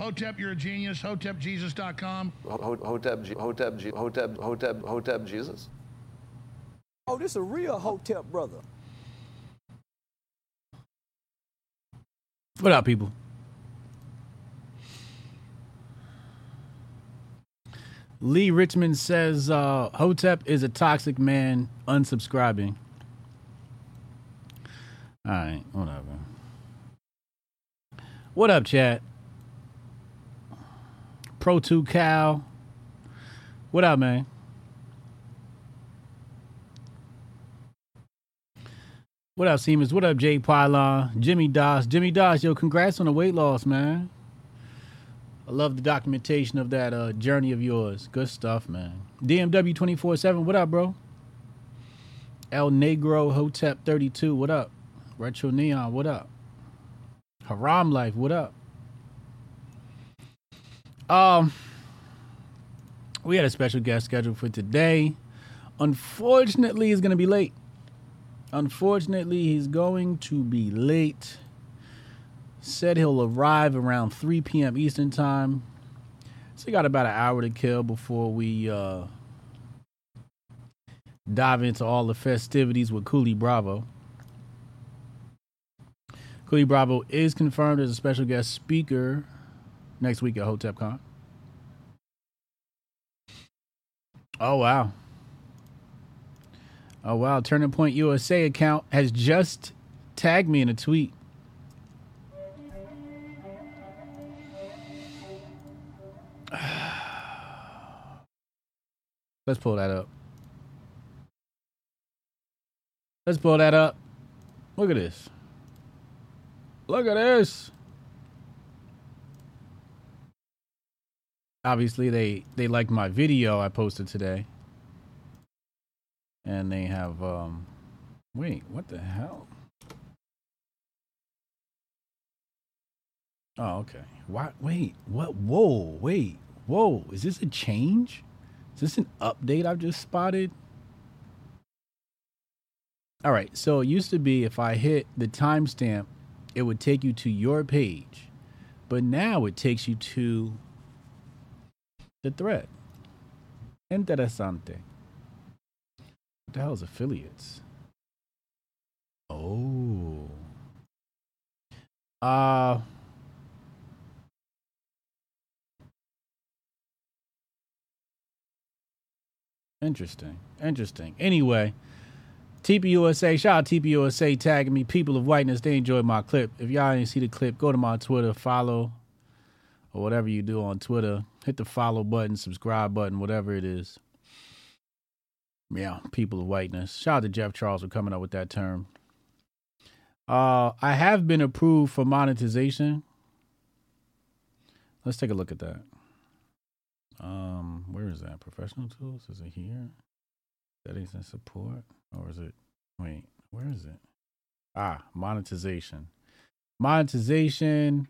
Hotep, you're a genius. HotepJesus.com. Hotep, Hotep, Hotep, Hotep, Hotep, Jesus. Oh, this is a real Hotep brother. What up, people? Lee Richmond says uh, Hotep is a toxic man, unsubscribing. All right, whatever. What up, chat? Pro 2 Cal. What up, man? What up, Siemens? What up, Jay Pylon? Jimmy Doss. Jimmy Doss, yo, congrats on the weight loss, man. I love the documentation of that uh, journey of yours. Good stuff, man. DMW 24 7, what up, bro? El Negro Hotep 32, what up? Retro Neon, what up? Haram Life, what up? Um, we had a special guest scheduled for today. Unfortunately, he's going to be late. Unfortunately, he's going to be late. Said he'll arrive around 3 p.m. Eastern Time. So we got about an hour to kill before we uh, dive into all the festivities with Coolee Bravo. Coolee Bravo is confirmed as a special guest speaker next week at HotepCon. Oh, wow. Oh, wow. Turning Point USA account has just tagged me in a tweet. Let's pull that up. Let's pull that up. Look at this. Look at this. Obviously they they liked my video I posted today. And they have um wait, what the hell? Oh, okay. Why wait, what whoa, wait, whoa, is this a change? Is this an update I've just spotted? All right, so it used to be if I hit the timestamp, it would take you to your page. But now it takes you to the threat. Interesante. What the hell is affiliates? Oh. Uh Interesting. Interesting. Anyway, TPUSA, shout out TPUSA tagging me. People of whiteness, they enjoyed my clip. If y'all didn't see the clip, go to my Twitter, follow, or whatever you do on Twitter. Hit the follow button, subscribe button, whatever it is. Yeah, people of whiteness. Shout out to Jeff Charles for coming up with that term. Uh, I have been approved for monetization. Let's take a look at that. Um, where is that? Professional tools? Is it here? Settings and support? Or is it wait, where is it? Ah, monetization. Monetization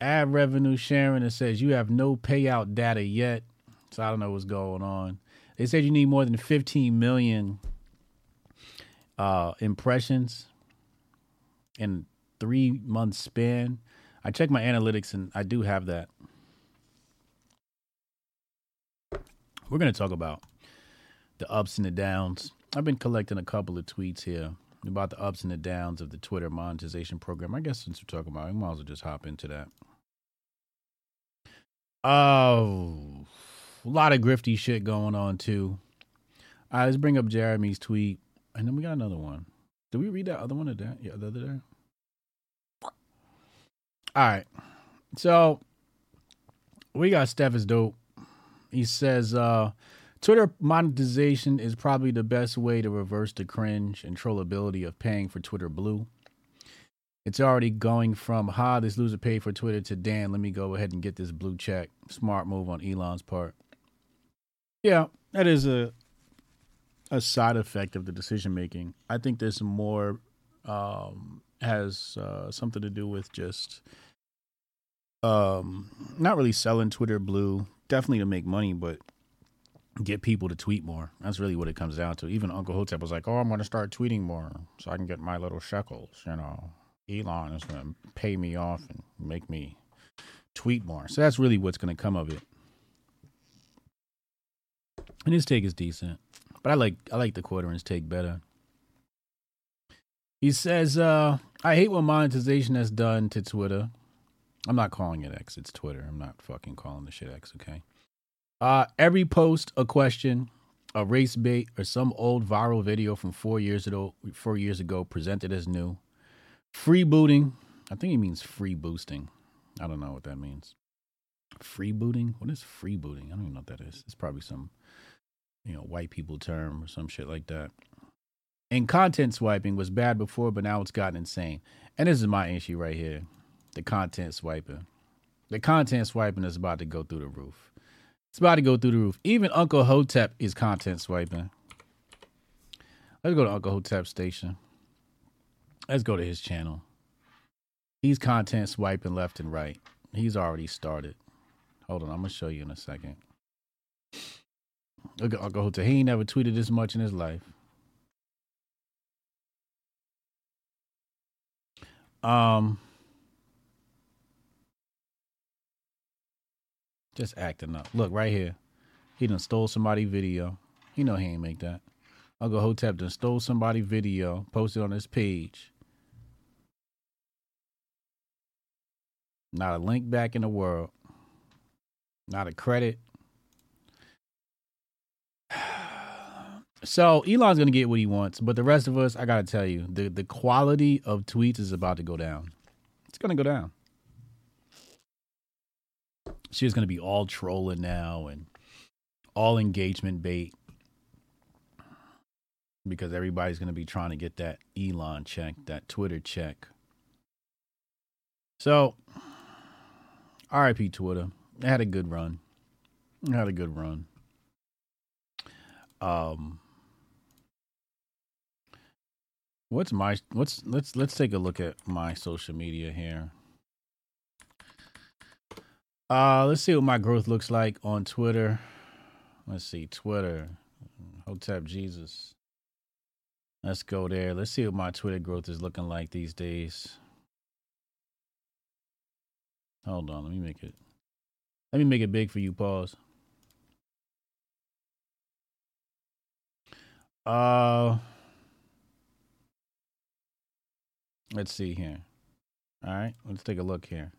ad revenue sharing. It says you have no payout data yet. So I don't know what's going on. They said you need more than 15 million uh, impressions in three months span. I checked my analytics and I do have that. We're going to talk about the ups and the downs. I've been collecting a couple of tweets here about the ups and the downs of the Twitter monetization program. I guess since we're talking about it, we might as well just hop into that. Oh, a lot of grifty shit going on too. All right, let's bring up Jeremy's tweet, and then we got another one. Did we read that other one today? Yeah, the other day. All right, so we got Steph is dope. He says uh, Twitter monetization is probably the best way to reverse the cringe and trollability of paying for Twitter Blue. It's already going from ha this loser paid for Twitter to Dan. Let me go ahead and get this blue check. Smart move on Elon's part. Yeah, that is a a side effect of the decision making. I think there's more um, has uh, something to do with just um, not really selling Twitter Blue. Definitely to make money, but get people to tweet more. That's really what it comes down to. Even Uncle Hotep was like, "Oh, I'm going to start tweeting more so I can get my little shekels," you know. Elon is going to pay me off and make me tweet more. So that's really what's going to come of it. And his take is decent, but I like I like the Quartering's take better. He says, uh, "I hate what monetization has done to Twitter. I'm not calling it X. It's Twitter. I'm not fucking calling the shit X. Okay. Uh, every post, a question, a race bait, or some old viral video from four years ago, four years ago, presented as new. Free booting. I think he means free boosting. I don't know what that means. Free booting? What is free booting? I don't even know what that is. It's probably some, you know, white people term or some shit like that. And content swiping was bad before, but now it's gotten insane. And this is my issue right here the content swiping. The content swiping is about to go through the roof. It's about to go through the roof. Even Uncle Hotep is content swiping. Let's go to Uncle Hotep station. Let's go to his channel. He's content swiping left and right. He's already started. Hold on, I'm gonna show you in a second. Look at Uncle Hotep. He ain't never tweeted this much in his life. Um Just acting up. Look right here. He done stole somebody video. He know he ain't make that. Uncle Hotep done stole somebody video, posted on his page. Not a link back in the world. Not a credit. So Elon's gonna get what he wants, but the rest of us, I gotta tell you, the, the quality of tweets is about to go down. It's gonna go down she's to be all trolling now and all engagement bait because everybody's to be trying to get that Elon check, that Twitter check. So, RIP Twitter. It had a good run. It had a good run. Um, what's my what's let's let's take a look at my social media here. Uh, let's see what my growth looks like on Twitter. Let's see, Twitter, Hotep Jesus. Let's go there. Let's see what my Twitter growth is looking like these days. Hold on, let me make it. Let me make it big for you. Pause. Uh, let's see here. All right, let's take a look here.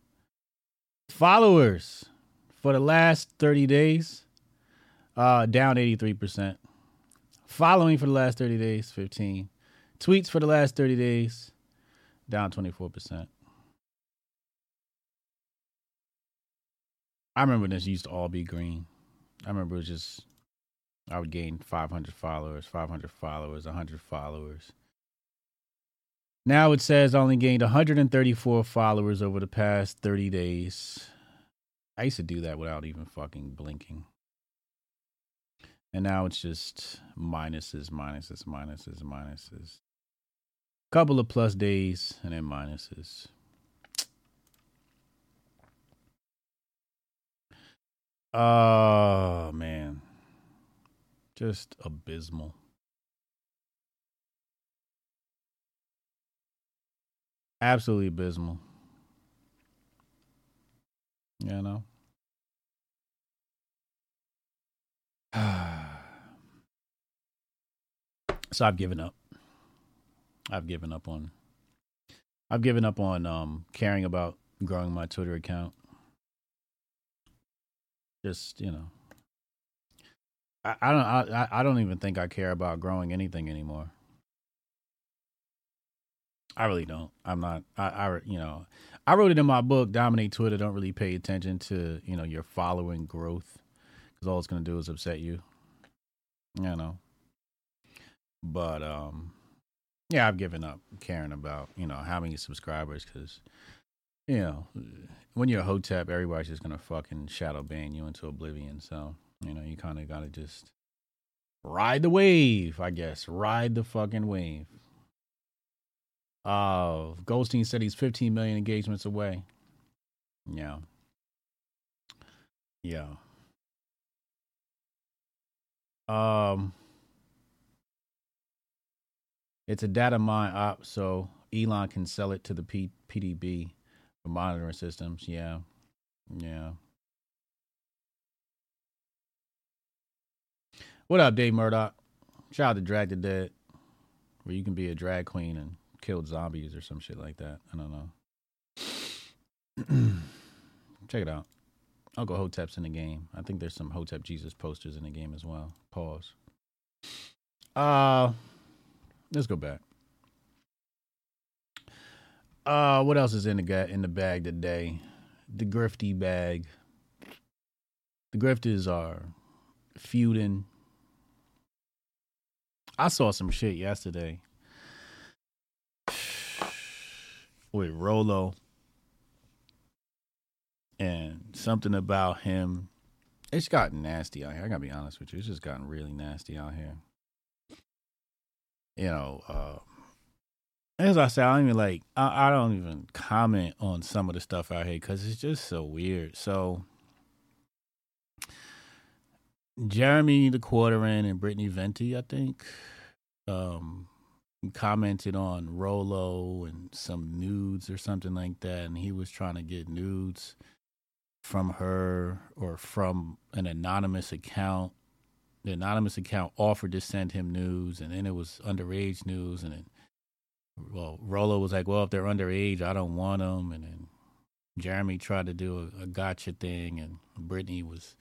Followers for the last 30 days, uh, down 83%. Following for the last 30 days, 15. Tweets for the last 30 days, down 24%. I remember this used to all be green. I remember it was just, I would gain 500 followers, 500 followers, 100 followers. Now it says I only gained 134 followers over the past 30 days. I used to do that without even fucking blinking. And now it's just minuses, minuses, minuses, minuses. Couple of plus days and then minuses. Oh, man. Just abysmal. Absolutely abysmal. You know? so I've given up. I've given up on I've given up on um caring about growing my Twitter account. Just, you know. I, I don't I I don't even think I care about growing anything anymore. I really don't. I'm not. I, I, you know, I wrote it in my book. Dominate Twitter. Don't really pay attention to you know your following growth because all it's gonna do is upset you. You know. But um, yeah, I've given up caring about you know how many subscribers because you know when you're a hotep, everybody's just gonna fucking shadow ban you into oblivion. So you know you kind of gotta just ride the wave, I guess. Ride the fucking wave. Uh, Goldstein said he's 15 million engagements away. Yeah. Yeah. Um, it's a data mine op, so Elon can sell it to the P- PDB for monitoring systems. Yeah. Yeah. What up, Dave Murdoch? Shout out to Drag the Dead, where you can be a drag queen and kill zombies or some shit like that. I don't know. Check it out. Uncle Hotep's in the game. I think there's some Hotep Jesus posters in the game as well. Pause. Uh let's go back. Uh what else is in the ga- in the bag today? The grifty bag. The grifters are feuding. I saw some shit yesterday with Rolo and something about him. It's gotten nasty out here. I gotta be honest with you. It's just gotten really nasty out here. You know, uh, as I said, I don't even like. I, I don't even comment on some of the stuff out here because it's just so weird. So, Jeremy the Quarterin and Brittany Venti, I think, um, commented on Rolo and some nudes or something like that, and he was trying to get nudes from her or from an anonymous account. The anonymous account offered to send him news, and then it was underage news, and well, Rolo was like, "Well, if they're underage, I don't want them," and then Jeremy tried to do a, a gotcha thing, and Brittany was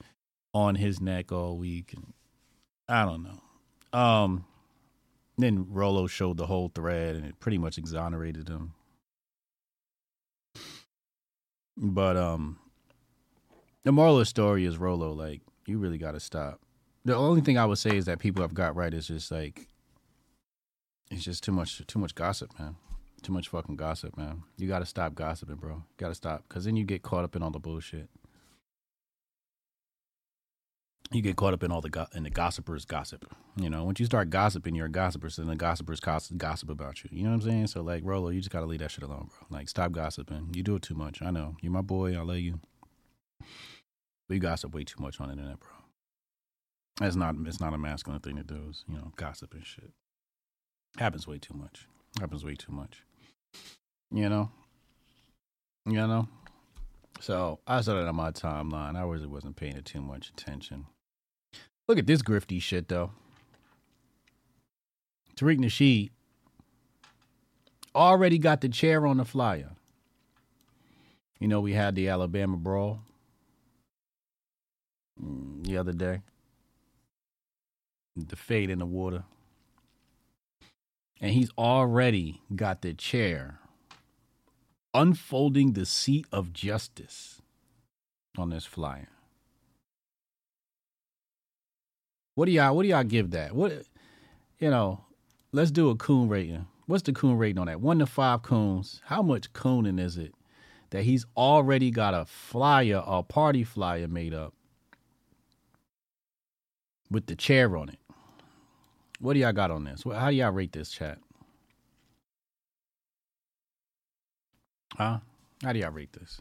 on his neck all week, and I don't know. Um, then Rolo showed the whole thread, and it pretty much exonerated him. But um, the moral of the story is Rolo, like, you really got to stop. The only thing I would say is that people have got right is just like, it's just too much, too much gossip, man. Too much fucking gossip, man. You got to stop gossiping, bro. You got to stop, because then you get caught up in all the bullshit. You get caught up in all the go- in the gossipers gossip. You know, once you start gossiping, you're a gossiper, so then the gossipers gossip, gossip about you. You know what I'm saying? So like, Rolo, you just gotta leave that shit alone, bro. Like, stop gossiping. You do it too much. I know. You're my boy. I love you. But you gossip way too much on the internet, bro. That's not it's not a masculine thing to do, is, you know, gossip and shit. Happens way too much. Happens way too much. You know? You know? So I saw that on my timeline. I really wasn't paying it too much attention. Look at this grifty shit though. Tariq Nasheed already got the chair on the flyer. You know, we had the Alabama brawl mm, the other day. The fade in the water. And he's already got the chair unfolding the seat of justice on this flyer. What do y'all what do y'all give that? What you know, let's do a coon rating. What's the coon rating on that? One to five coons. How much cooning is it that he's already got a flyer, a party flyer made up with the chair on it? What do y'all got on this? How do y'all rate this chat? Huh? How do y'all rate this?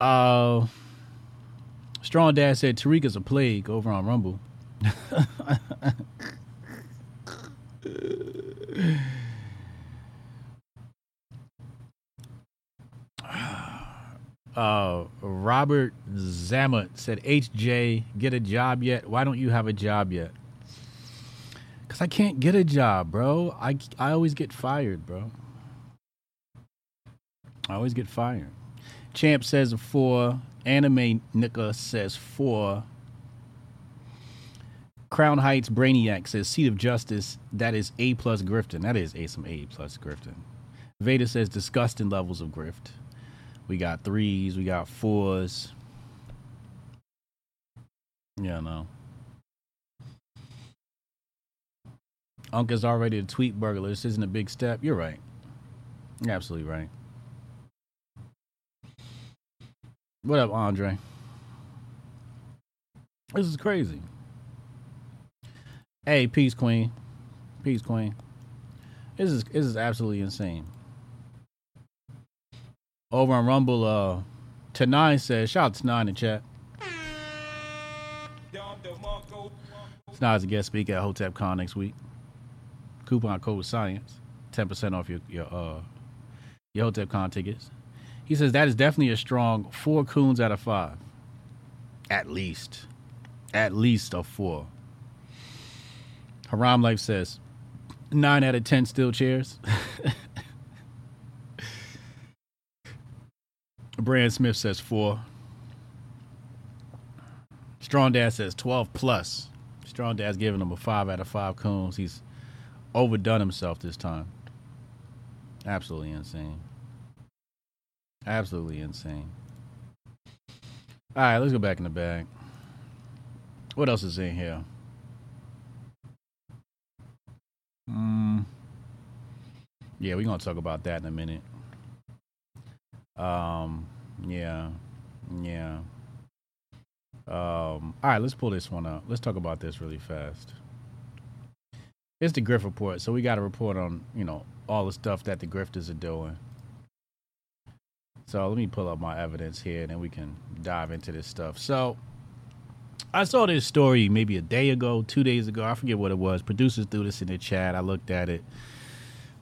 Uh, Strong Dad said Tariq is a plague over on Rumble. uh, Robert Zamet said, HJ, get a job yet? Why don't you have a job yet? Because I can't get a job, bro. I, I always get fired, bro. I always get fired. Champ says a four. Anime Nika says four. Crown Heights Brainiac says Seat of Justice. That is A plus Grifton. That is A some A plus Grifton. Veda says disgusting levels of grift. We got threes. We got fours. Yeah, no. Uncle's already a tweet burglar. This isn't a big step. You're right. You're absolutely right. What up, Andre? This is crazy. Hey, peace, Queen. Peace, Queen. This is this is absolutely insane. Over on Rumble, uh, Tanine says, shout out to Nine in chat. Tonight a guest speaker at Hotep Con next week. Coupon code science, ten percent off your your uh your Hotep Con tickets. He says that is definitely a strong four coons out of five. At least. At least a four. Haram Life says nine out of ten still chairs. Brand Smith says four. Strong Dad says 12 plus. Strong Dad's giving him a five out of five coons. He's overdone himself this time. Absolutely insane. Absolutely insane. All right, let's go back in the bag. What else is in here? Mm, yeah, we're gonna talk about that in a minute. Um, yeah, yeah. Um, all right, let's pull this one up. Let's talk about this really fast. It's the Grift report, so we got a report on you know all the stuff that the grifters are doing. So let me pull up my evidence here, and then we can dive into this stuff. So I saw this story maybe a day ago, two days ago. I forget what it was. Producers threw this in the chat. I looked at it.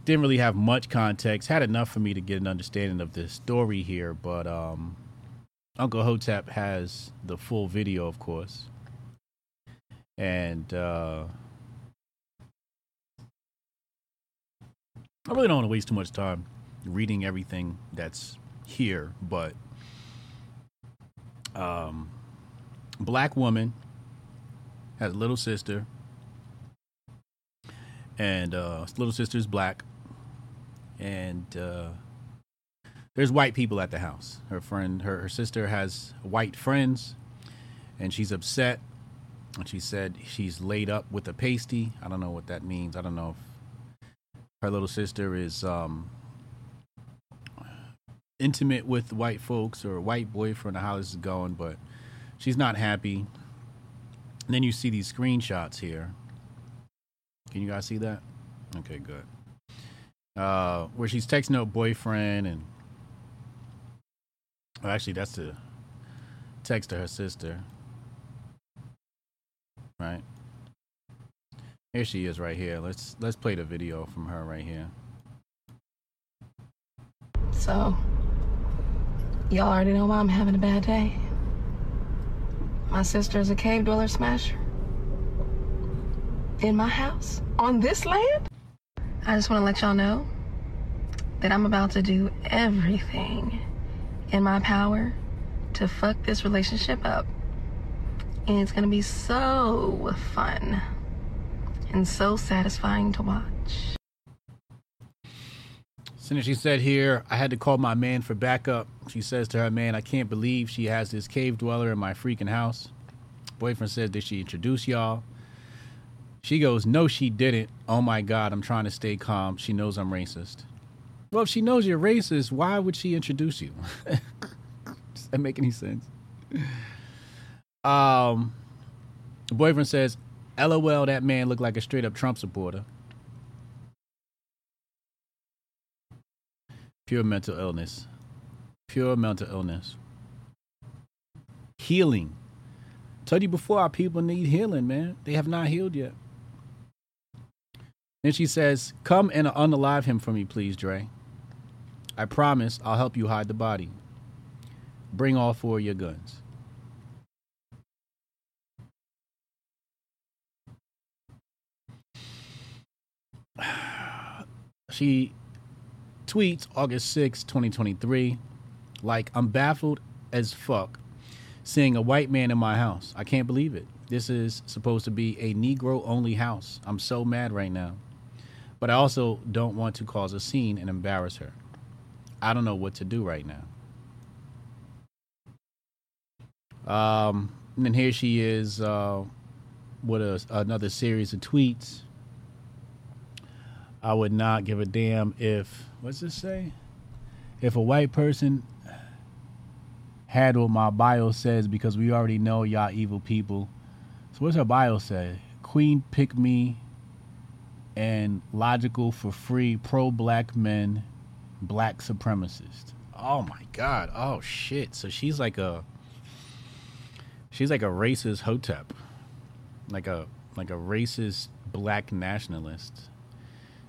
Didn't really have much context. Had enough for me to get an understanding of this story here, but um, Uncle Hotep has the full video, of course, and uh, I really don't want to waste too much time reading everything that's here, but um, black woman has a little sister, and uh, little sister's black, and uh, there's white people at the house. Her friend, her, her sister has white friends, and she's upset. And she said she's laid up with a pasty. I don't know what that means. I don't know if her little sister is um, intimate with white folks or a white boyfriend or how this is going, but she's not happy. And then you see these screenshots here. Can you guys see that? Okay, good. Uh, where she's texting her boyfriend and well, actually, that's the text to her sister. Right. Here she is right here. Let's let's play the video from her right here. So, y'all already know why I'm having a bad day. My sister is a cave dweller smasher. In my house? On this land? I just want to let y'all know that I'm about to do everything in my power to fuck this relationship up. And it's gonna be so fun and so satisfying to watch. As she said here, I had to call my man for backup. She says to her man, I can't believe she has this cave dweller in my freaking house. Boyfriend says, Did she introduce y'all? She goes, No, she didn't. Oh my God, I'm trying to stay calm. She knows I'm racist. Well, if she knows you're racist, why would she introduce you? Does that make any sense? Um, boyfriend says, LOL, that man looked like a straight up Trump supporter. Pure mental illness. Pure mental illness. Healing. Told you before, our people need healing, man. They have not healed yet. Then she says, Come and unalive him for me, please, Dre. I promise I'll help you hide the body. Bring all four of your guns. She tweets August 6, 2023, like, I'm baffled as fuck seeing a white man in my house. I can't believe it. This is supposed to be a Negro only house. I'm so mad right now. But I also don't want to cause a scene and embarrass her. I don't know what to do right now. Um, and then here she is uh, with a, another series of tweets. I would not give a damn if, what's this say? If a white person had what my bio says because we already know y'all evil people. So what's her bio say? Queen pick me and logical for free pro black men black supremacist. Oh my god. Oh shit. So she's like a she's like a racist hotep. Like a like a racist black nationalist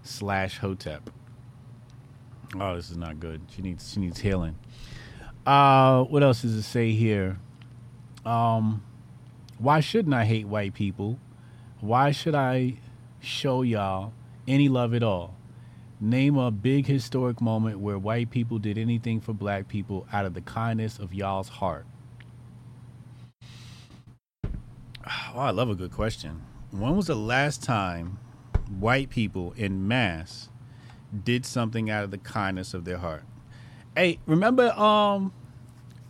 slash hotep. Oh, this is not good. She needs she needs healing. Uh, what else does it say here? Um, why shouldn't I hate white people? Why should I show y'all any love at all? Name a big historic moment where white people did anything for black people out of the kindness of y'all's heart. Oh, I love a good question. When was the last time white people in mass did something out of the kindness of their heart? Hey, remember um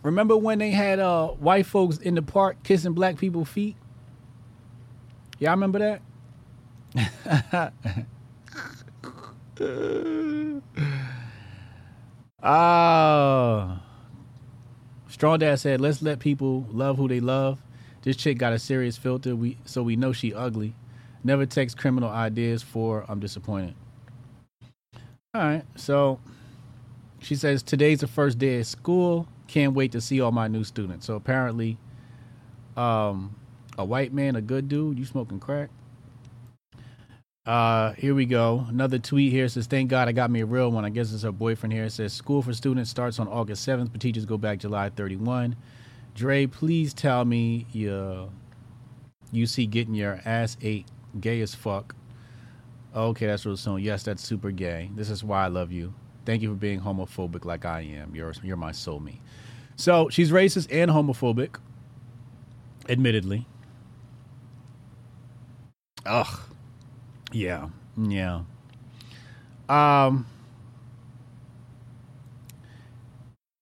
remember when they had uh white folks in the park kissing black people's feet? Y'all remember that? Ah. Strong Dad said, "Let's let people love who they love." This chick got a serious filter, we so we know she ugly. Never text criminal ideas for I'm disappointed. All right, so she says today's the first day of school. Can't wait to see all my new students. So apparently, um, a white man, a good dude. You smoking crack? Uh, here we go. Another tweet here says, "Thank God I got me a real one." I guess it's her boyfriend here. It says, "School for students starts on August seventh, but teachers go back July thirty-one." Dre, please tell me you you see getting your ass ate gay as fuck. Okay, that's real soon. Yes, that's super gay. This is why I love you. Thank you for being homophobic like I am. You're you're my soulmate. So she's racist and homophobic, admittedly. Ugh. Yeah. Yeah. Um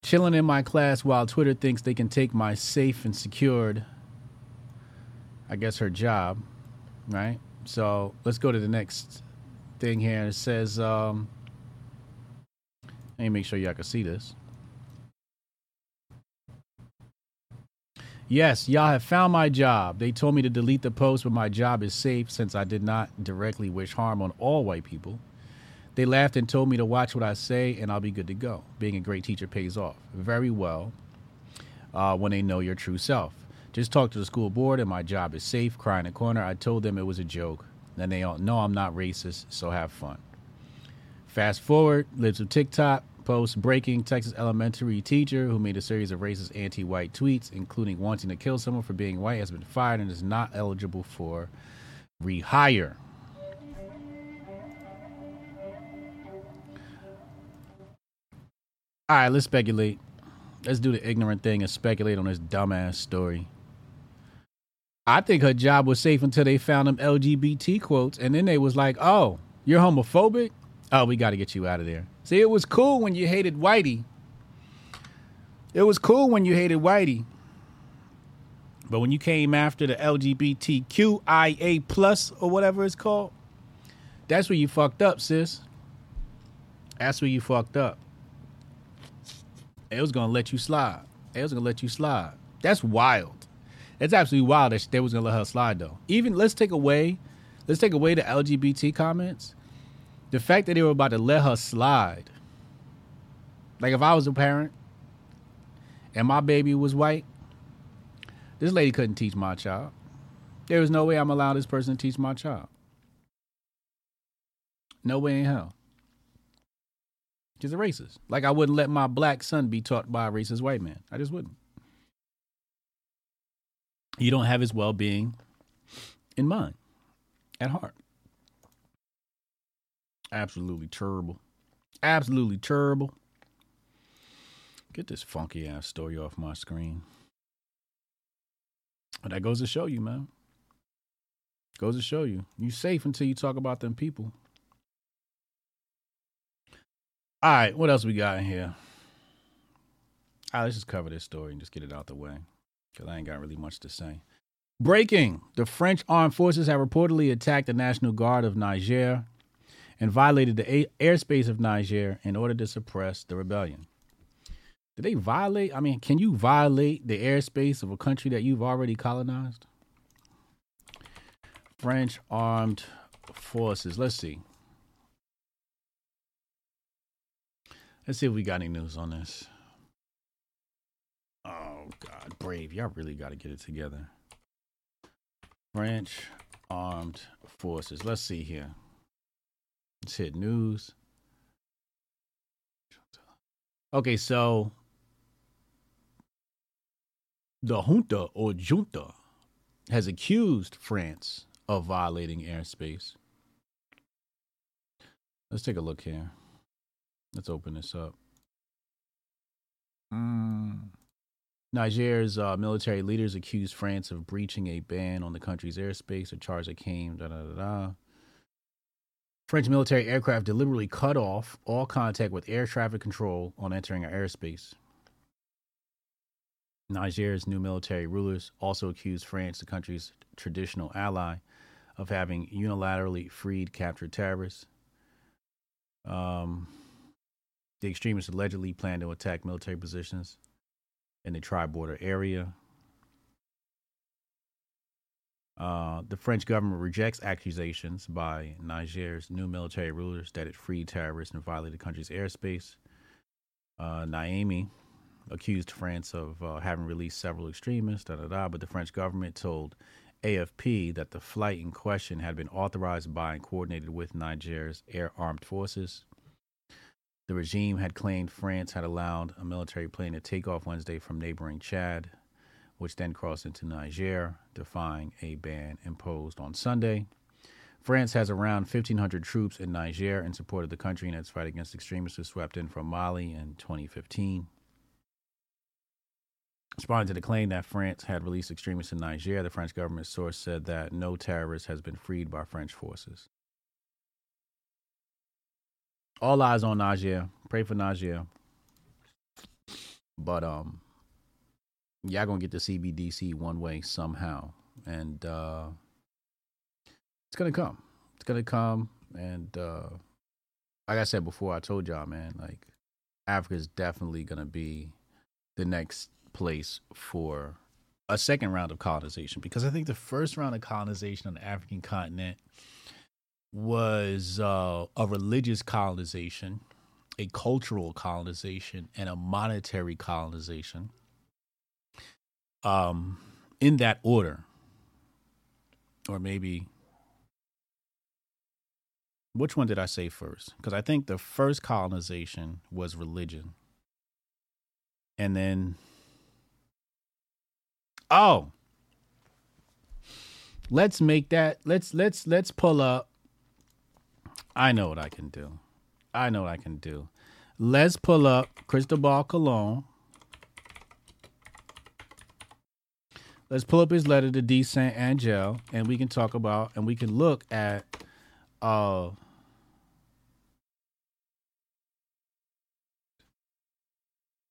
chilling in my class while Twitter thinks they can take my safe and secured I guess her job, right? So let's go to the next thing here. It says, um, let me make sure y'all can see this. Yes, y'all have found my job. They told me to delete the post, but my job is safe since I did not directly wish harm on all white people. They laughed and told me to watch what I say, and I'll be good to go. Being a great teacher pays off very well uh, when they know your true self. Just talk to the school board, and my job is safe. Cry in the corner. I told them it was a joke. Then they all know I'm not racist, so have fun. Fast forward, lives of TikTok post breaking Texas elementary teacher who made a series of racist anti white tweets, including wanting to kill someone for being white, has been fired and is not eligible for rehire. All right, let's speculate. Let's do the ignorant thing and speculate on this dumbass story. I think her job was safe until they found them LGBT quotes, and then they was like, "Oh, you're homophobic. Oh, we got to get you out of there." See, it was cool when you hated Whitey. It was cool when you hated Whitey, but when you came after the LGBTQIA plus or whatever it's called, that's where you fucked up, sis. That's where you fucked up. It was gonna let you slide. It was gonna let you slide. That's wild. It's absolutely wild that they was gonna let her slide though. Even let's take away, let's take away the LGBT comments. The fact that they were about to let her slide. Like if I was a parent and my baby was white, this lady couldn't teach my child. There was no way I'm allowed this person to teach my child. No way in hell. She's a racist. Like I wouldn't let my black son be taught by a racist white man. I just wouldn't. You don't have his well being in mind, at heart. Absolutely terrible. Absolutely terrible. Get this funky ass story off my screen. But that goes to show you, man. Goes to show you. You safe until you talk about them people. All right, what else we got in here? All right, let's just cover this story and just get it out the way because I ain't got really much to say. Breaking the French armed forces have reportedly attacked the National Guard of Niger and violated the a- airspace of Niger in order to suppress the rebellion. Did they violate? I mean, can you violate the airspace of a country that you've already colonized? French armed forces. Let's see. Let's see if we got any news on this. Oh God, brave! Y'all really got to get it together. French armed forces. Let's see here. Let's hit news. Okay, so the junta or junta has accused France of violating airspace. Let's take a look here. Let's open this up. Mm. Niger's uh, military leaders accused France of breaching a ban on the country's airspace, a charge that came. Da, da, da, da. French military aircraft deliberately cut off all contact with air traffic control on entering our airspace. Niger's new military rulers also accused France, the country's traditional ally, of having unilaterally freed captured terrorists. Um, the extremists allegedly plan to attack military positions in the tri border area. Uh, the French government rejects accusations by Niger's new military rulers that it freed terrorists and violated the country's airspace. Uh, accused France of uh, having released several extremists, da, da, da, but the French government told AFP that the flight in question had been authorized by and coordinated with Niger's air armed forces. The regime had claimed France had allowed a military plane to take off Wednesday from neighboring Chad, which then crossed into Niger, defying a ban imposed on Sunday. France has around 1,500 troops in Niger in support of the country in its fight against extremists who swept in from Mali in 2015. Responding to the claim that France had released extremists in Niger, the French government source said that no terrorist has been freed by French forces. All eyes on Niger. Pray for Niger. But um, y'all gonna get the CBDC one way somehow, and uh, it's gonna come. It's gonna come, and uh, like I said before, I told y'all, man, like Africa is definitely gonna be the next place for a second round of colonization because I think the first round of colonization on the African continent was uh, a religious colonization, a cultural colonization, and a monetary colonization. Um, in that order, or maybe which one did I say first? Because I think the first colonization was religion, and then oh, let's make that let's let's let's pull up I know what I can do. I know what I can do. Let's pull up Cristobal Colon. Let's pull up his letter to D. Saint Angel, and we can talk about and we can look at uh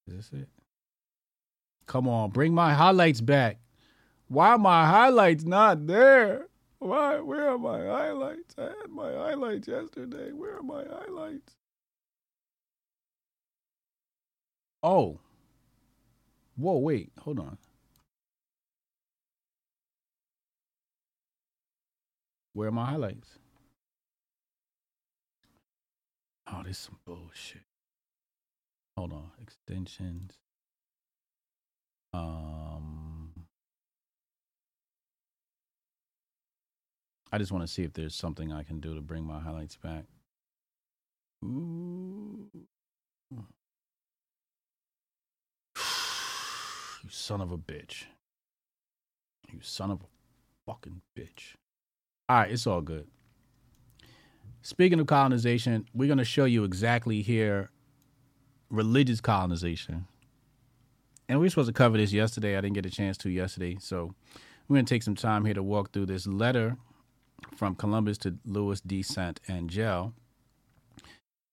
Is this it? Come on, bring my highlights back. Why are my highlights not there? Why? Where are my highlights? I had my highlights yesterday. Where are my highlights? Oh. Whoa, wait, hold on. Where are my highlights? Oh, this is some bullshit. Hold on. Extensions. Um I just want to see if there's something I can do to bring my highlights back. Ooh. You son of a bitch. You son of a fucking bitch. All right, it's all good. Speaking of colonization, we're going to show you exactly here religious colonization. And we were supposed to cover this yesterday. I didn't get a chance to yesterday. So we're going to take some time here to walk through this letter from Columbus to Louis de Saint Angel.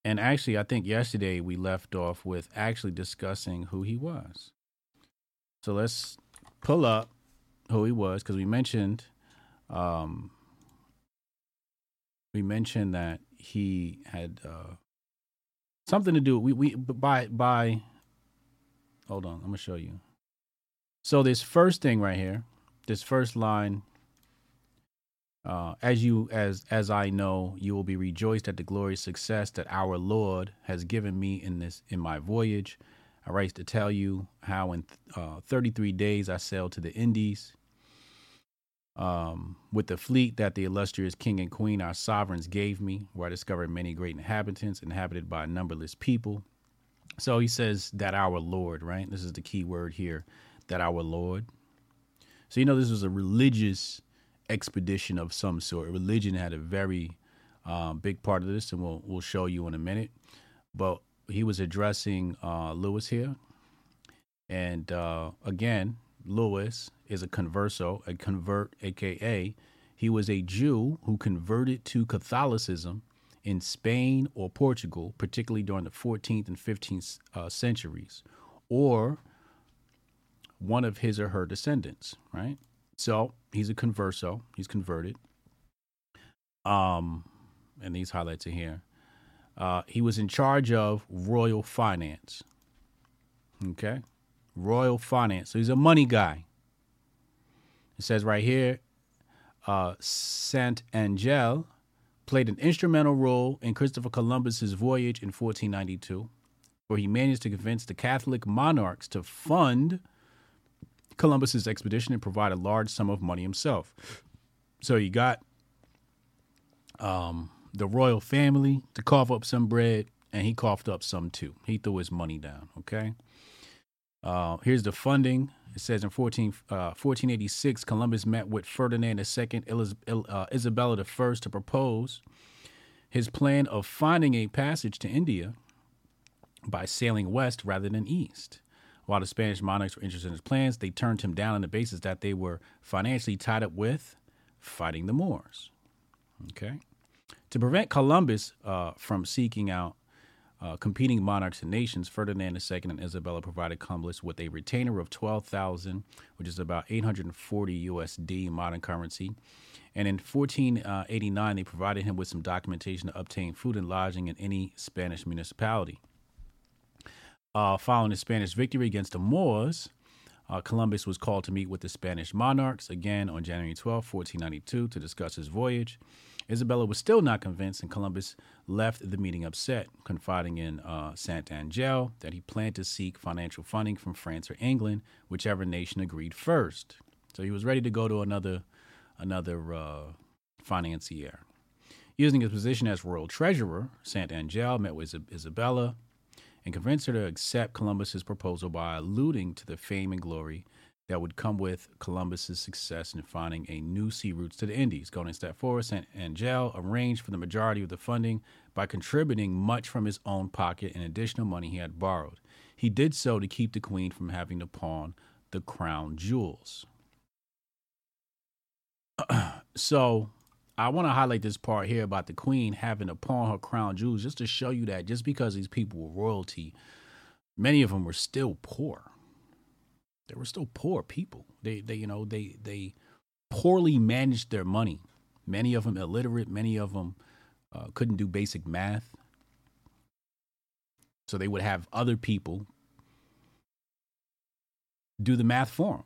And actually, I think yesterday we left off with actually discussing who he was. So let's pull up who he was because we mentioned, um, we mentioned that he had uh, something to do. We we by by. Hold on, I'm gonna show you. So this first thing right here, this first line uh, as you as as I know, you will be rejoiced at the glorious success that our Lord has given me in this in my voyage. I write to tell you how in uh, 33 days I sailed to the Indies um, with the fleet that the illustrious king and queen, our sovereigns, gave me, where I discovered many great inhabitants, inhabited by numberless people. So he says that our Lord, right? This is the key word here, that our Lord. So you know this was a religious expedition of some sort. Religion had a very um, big part of this, and we'll we'll show you in a minute. But he was addressing uh, Lewis here, and uh, again, Luis is a converso, a convert, aka he was a Jew who converted to Catholicism in Spain or Portugal, particularly during the 14th and 15th uh, centuries, or one of his or her descendants, right? So he's a converso, he's converted. Um, and these highlights are here. Uh, he was in charge of royal finance. Okay, royal finance. So he's a money guy. It says right here, uh, Saint Angel played an instrumental role in Christopher Columbus's voyage in 1492, where he managed to convince the Catholic monarchs to fund Columbus's expedition and provide a large sum of money himself. So you got um, the royal family to cough up some bread, and he coughed up some too. He threw his money down. Okay. Uh, here's the funding. It says in 14, uh, 1486, Columbus met with Ferdinand II, Eliz- uh, Isabella I to propose his plan of finding a passage to India by sailing west rather than east. While the Spanish monarchs were interested in his plans, they turned him down on the basis that they were financially tied up with fighting the Moors. Okay. To prevent Columbus uh, from seeking out uh, competing monarchs and nations, Ferdinand II and Isabella provided Columbus with a retainer of 12,000, which is about 840 USD modern currency. And in 1489, they provided him with some documentation to obtain food and lodging in any Spanish municipality. Uh, following the Spanish victory against the Moors, uh, Columbus was called to meet with the Spanish monarchs again on January 12, 1492, to discuss his voyage. Isabella was still not convinced, and Columbus left the meeting upset, confiding in uh, Saint Angel that he planned to seek financial funding from France or England, whichever nation agreed first. So he was ready to go to another another uh, financier. Using his position as royal treasurer, Saint Angel met with Isabella and convinced her to accept Columbus's proposal by alluding to the fame and glory that would come with Columbus's success in finding a new sea routes to the Indies. Going a step forward, St. Angel arranged for the majority of the funding by contributing much from his own pocket and additional money he had borrowed. He did so to keep the queen from having to pawn the crown jewels. so I want to highlight this part here about the queen having to pawn her crown jewels just to show you that just because these people were royalty, many of them were still poor they were still poor people. They they you know they they poorly managed their money. Many of them illiterate. Many of them uh, couldn't do basic math. So they would have other people do the math for them.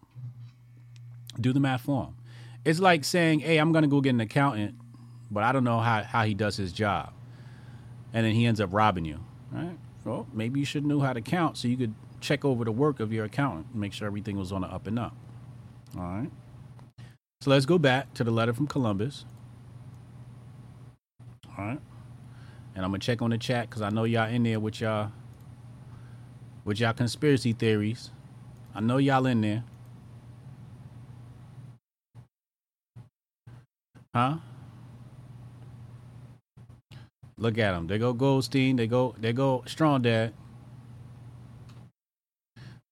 Do the math for them. It's like saying, "Hey, I'm to go get an accountant, but I don't know how how he does his job," and then he ends up robbing you. Right? Well, maybe you should know how to count so you could check over the work of your accountant and make sure everything was on the up and up. All right. So let's go back to the letter from Columbus. All right. And I'm gonna check on the chat because I know y'all in there with y'all with y'all conspiracy theories. I know y'all in there. Huh? Look at them. They go Goldstein. They go. They go Strong Dad.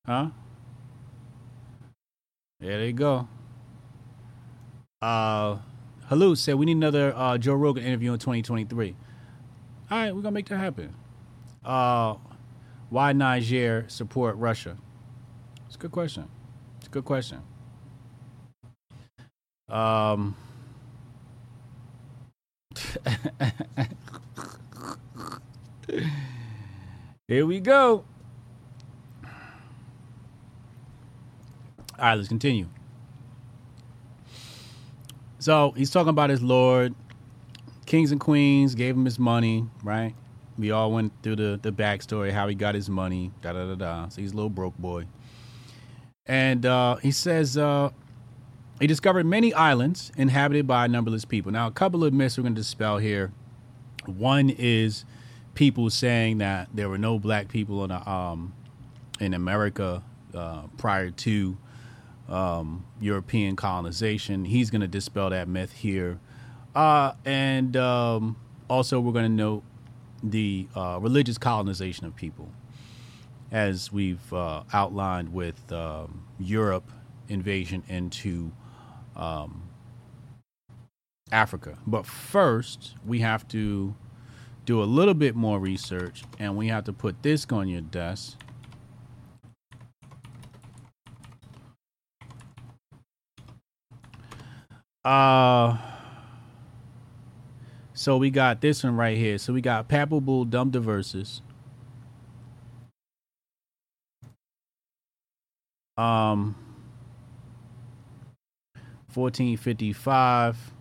Huh? There you go. Uh, Halu said we need another uh, Joe Rogan interview in 2023. All right, we're gonna make that happen. Uh, why Niger support Russia? It's a good question. It's a good question. Um. Here we go. All right, let's continue. So he's talking about his Lord. Kings and queens gave him his money, right? We all went through the, the backstory, how he got his money, da da da da. So he's a little broke boy. And uh, he says uh, he discovered many islands inhabited by numberless people. Now, a couple of myths we're going to dispel here. One is people saying that there were no black people in um in America uh, prior to um, European colonization. He's going to dispel that myth here, uh, and um, also we're going to note the uh, religious colonization of people, as we've uh, outlined with um, Europe invasion into um, Africa. But first, we have to do a little bit more research, and we have to put this on your desk. Uh so we got this one right here. So we got Papal Bull Dum Diversus. Um 1455.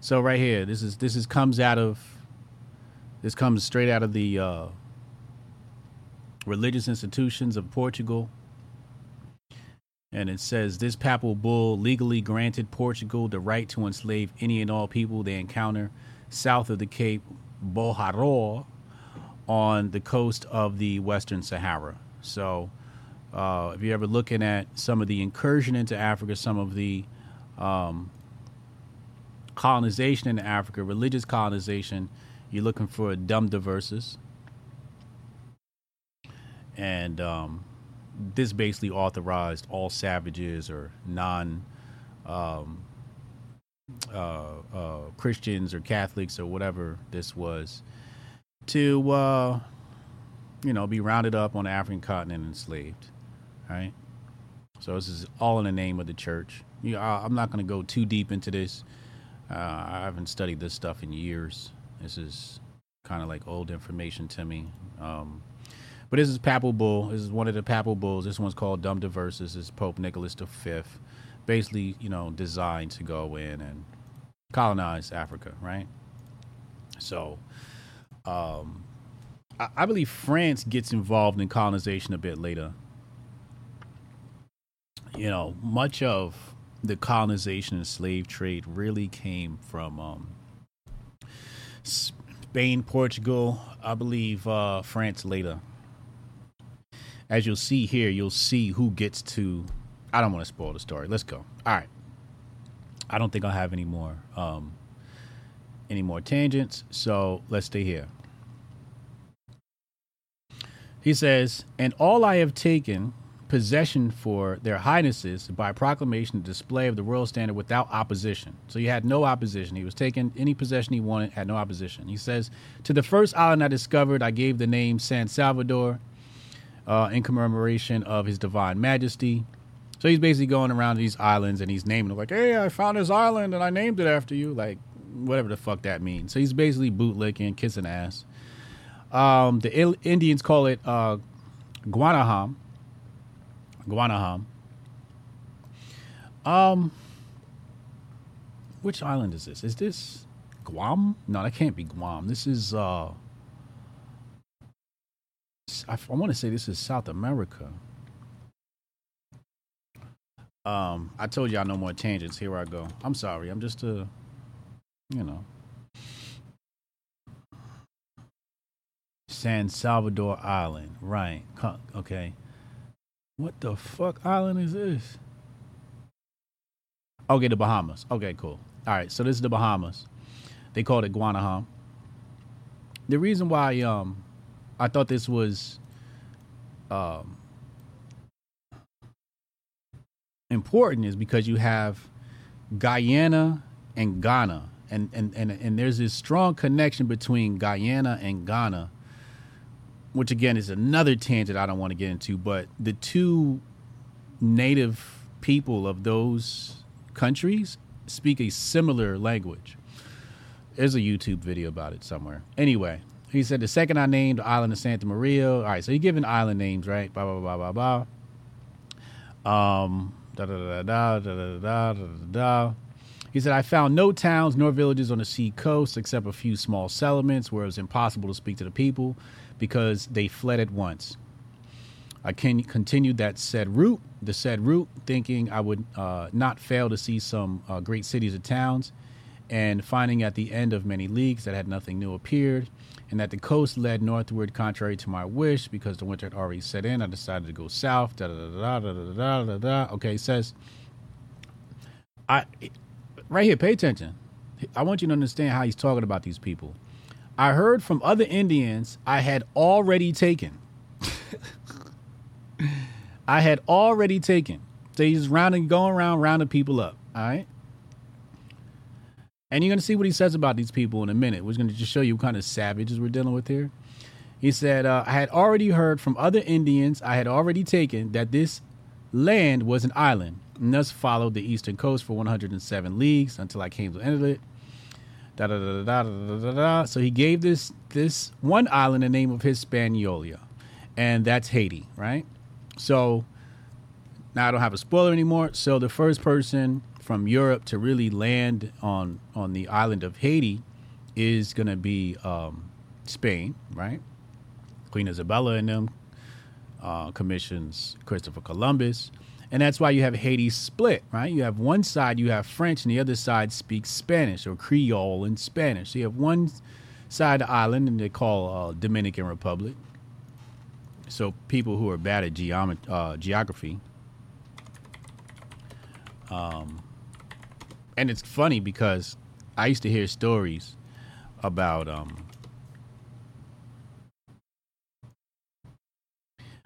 So right here, this is this is comes out of this comes straight out of the uh, religious institutions of Portugal. And it says this papal bull legally granted Portugal the right to enslave any and all people they encounter south of the Cape Bojador on the coast of the Western Sahara. So, uh, if you're ever looking at some of the incursion into Africa, some of the um, colonization in Africa, religious colonization, you're looking for a Dum Diversus. And um, this basically authorized all savages or non um, uh, uh, Christians or Catholics or whatever this was to, uh, you know, be rounded up on the African continent and enslaved. Right? So this is all in the name of the church. You, I'm not going to go too deep into this. Uh, I haven't studied this stuff in years. This is kind of like old information to me. Um, but this is Papal Bull. This is one of the Papal Bulls. This one's called Dum Diversus. This is Pope Nicholas V. Basically, you know, designed to go in and colonize Africa, right? So, um, I, I believe France gets involved in colonization a bit later. You know, much of the colonization and slave trade really came from um, Spain, Portugal, I believe uh, France later. As you'll see here, you'll see who gets to. I don't want to spoil the story. Let's go. All right. I don't think I'll have any more um, any more tangents, so let's stay here. He says, "And all I have taken possession for their highnesses by proclamation display of the royal standard without opposition. So he had no opposition. He was taking any possession he wanted, had no opposition. He says, To the first island I discovered, I gave the name San Salvador uh, in commemoration of his divine majesty. So he's basically going around these islands and he's naming them like, hey, I found this island and I named it after you. Like, whatever the fuck that means. So he's basically bootlicking, kissing ass. Um, the Indians call it uh, Guanahani Guanahani. Um, which island is this? Is this Guam? No, that can't be Guam. This is uh, I, I want to say this is South America. Um, I told y'all no more tangents. Here I go. I'm sorry. I'm just a, you know, San Salvador Island. Right. Okay. What the fuck island is this? Okay, the Bahamas. Okay, cool. All right, so this is the Bahamas. They called it Guanahani. The reason why um I thought this was um important is because you have Guyana and Ghana. And, and, and, and there's this strong connection between Guyana and Ghana which again is another tangent I don't want to get into, but the two native people of those countries speak a similar language. There's a YouTube video about it somewhere. Anyway, he said the second I named the island of Santa Maria. All right, so you're giving island names, right? Blah blah blah blah blah. Um, da da da da da da da da da da. He said, I found no towns nor villages on the sea coast except a few small settlements where it was impossible to speak to the people because they fled at once. I can continued that said route, the said route, thinking I would uh, not fail to see some uh, great cities or towns, and finding at the end of many leagues that had nothing new appeared, and that the coast led northward contrary to my wish because the winter had already set in. I decided to go south. Da da da da da da da da. Okay, it says, I right here. Pay attention. I want you to understand how he's talking about these people. I heard from other Indians I had already taken. I had already taken. So he's rounding, going around, rounding people up. All right. And you're going to see what he says about these people in a minute. We're going to just show you what kind of savages we're dealing with here. He said, uh, I had already heard from other Indians I had already taken that this land was an island, and thus followed the eastern coast for 107 leagues until I came to the end of it. Da, da, da, da, da, da, da. So he gave this this one island the name of Hispaniola, and that's Haiti, right? So now I don't have a spoiler anymore. So the first person from Europe to really land on on the island of Haiti is going to be um, Spain, right? Queen Isabella and them uh, commissions Christopher Columbus, and that's why you have Haiti split, right? You have one side you have French, and the other side speaks Spanish or Creole and Spanish. So you have one side of the island, and they call uh, Dominican Republic. So people who are bad at geomet- uh, geography. Um, and it's funny because I used to hear stories about um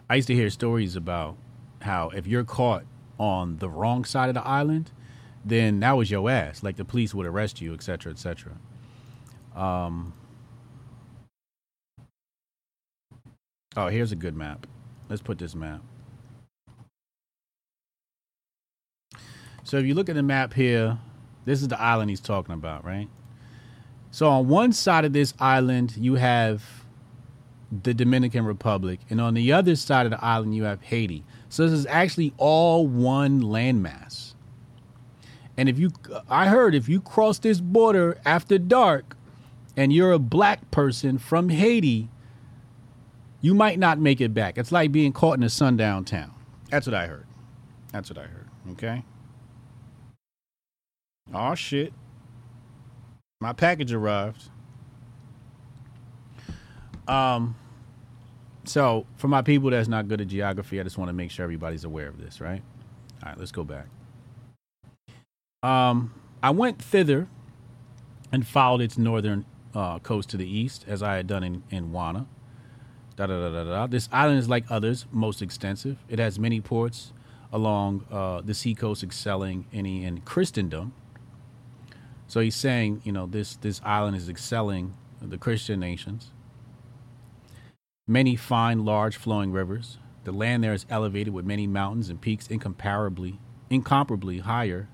I used to hear stories about how if you're caught on the wrong side of the island, then that was your ass. Like the police would arrest you, et cetera, et cetera. Um, oh, here's a good map. Let's put this map. So if you look at the map here, this is the island he's talking about, right? So on one side of this island, you have the Dominican Republic, and on the other side of the island, you have Haiti. So this is actually all one landmass. And if you, I heard if you cross this border after dark and you're a black person from Haiti, you might not make it back. It's like being caught in a sundown town. That's what I heard. That's what I heard. Okay. Oh shit. My package arrived. Um so for my people that's not good at geography, I just want to make sure everybody's aware of this, right? All right, let's go back. Um I went thither and followed its northern uh, coast to the east, as I had done in, in Juana. Da, da, da, da, da. This island is like others, most extensive. It has many ports along uh, the seacoast, excelling any in Christendom. So he's saying, you know, this this island is excelling the Christian nations. Many fine, large, flowing rivers. The land there is elevated with many mountains and peaks incomparably, incomparably higher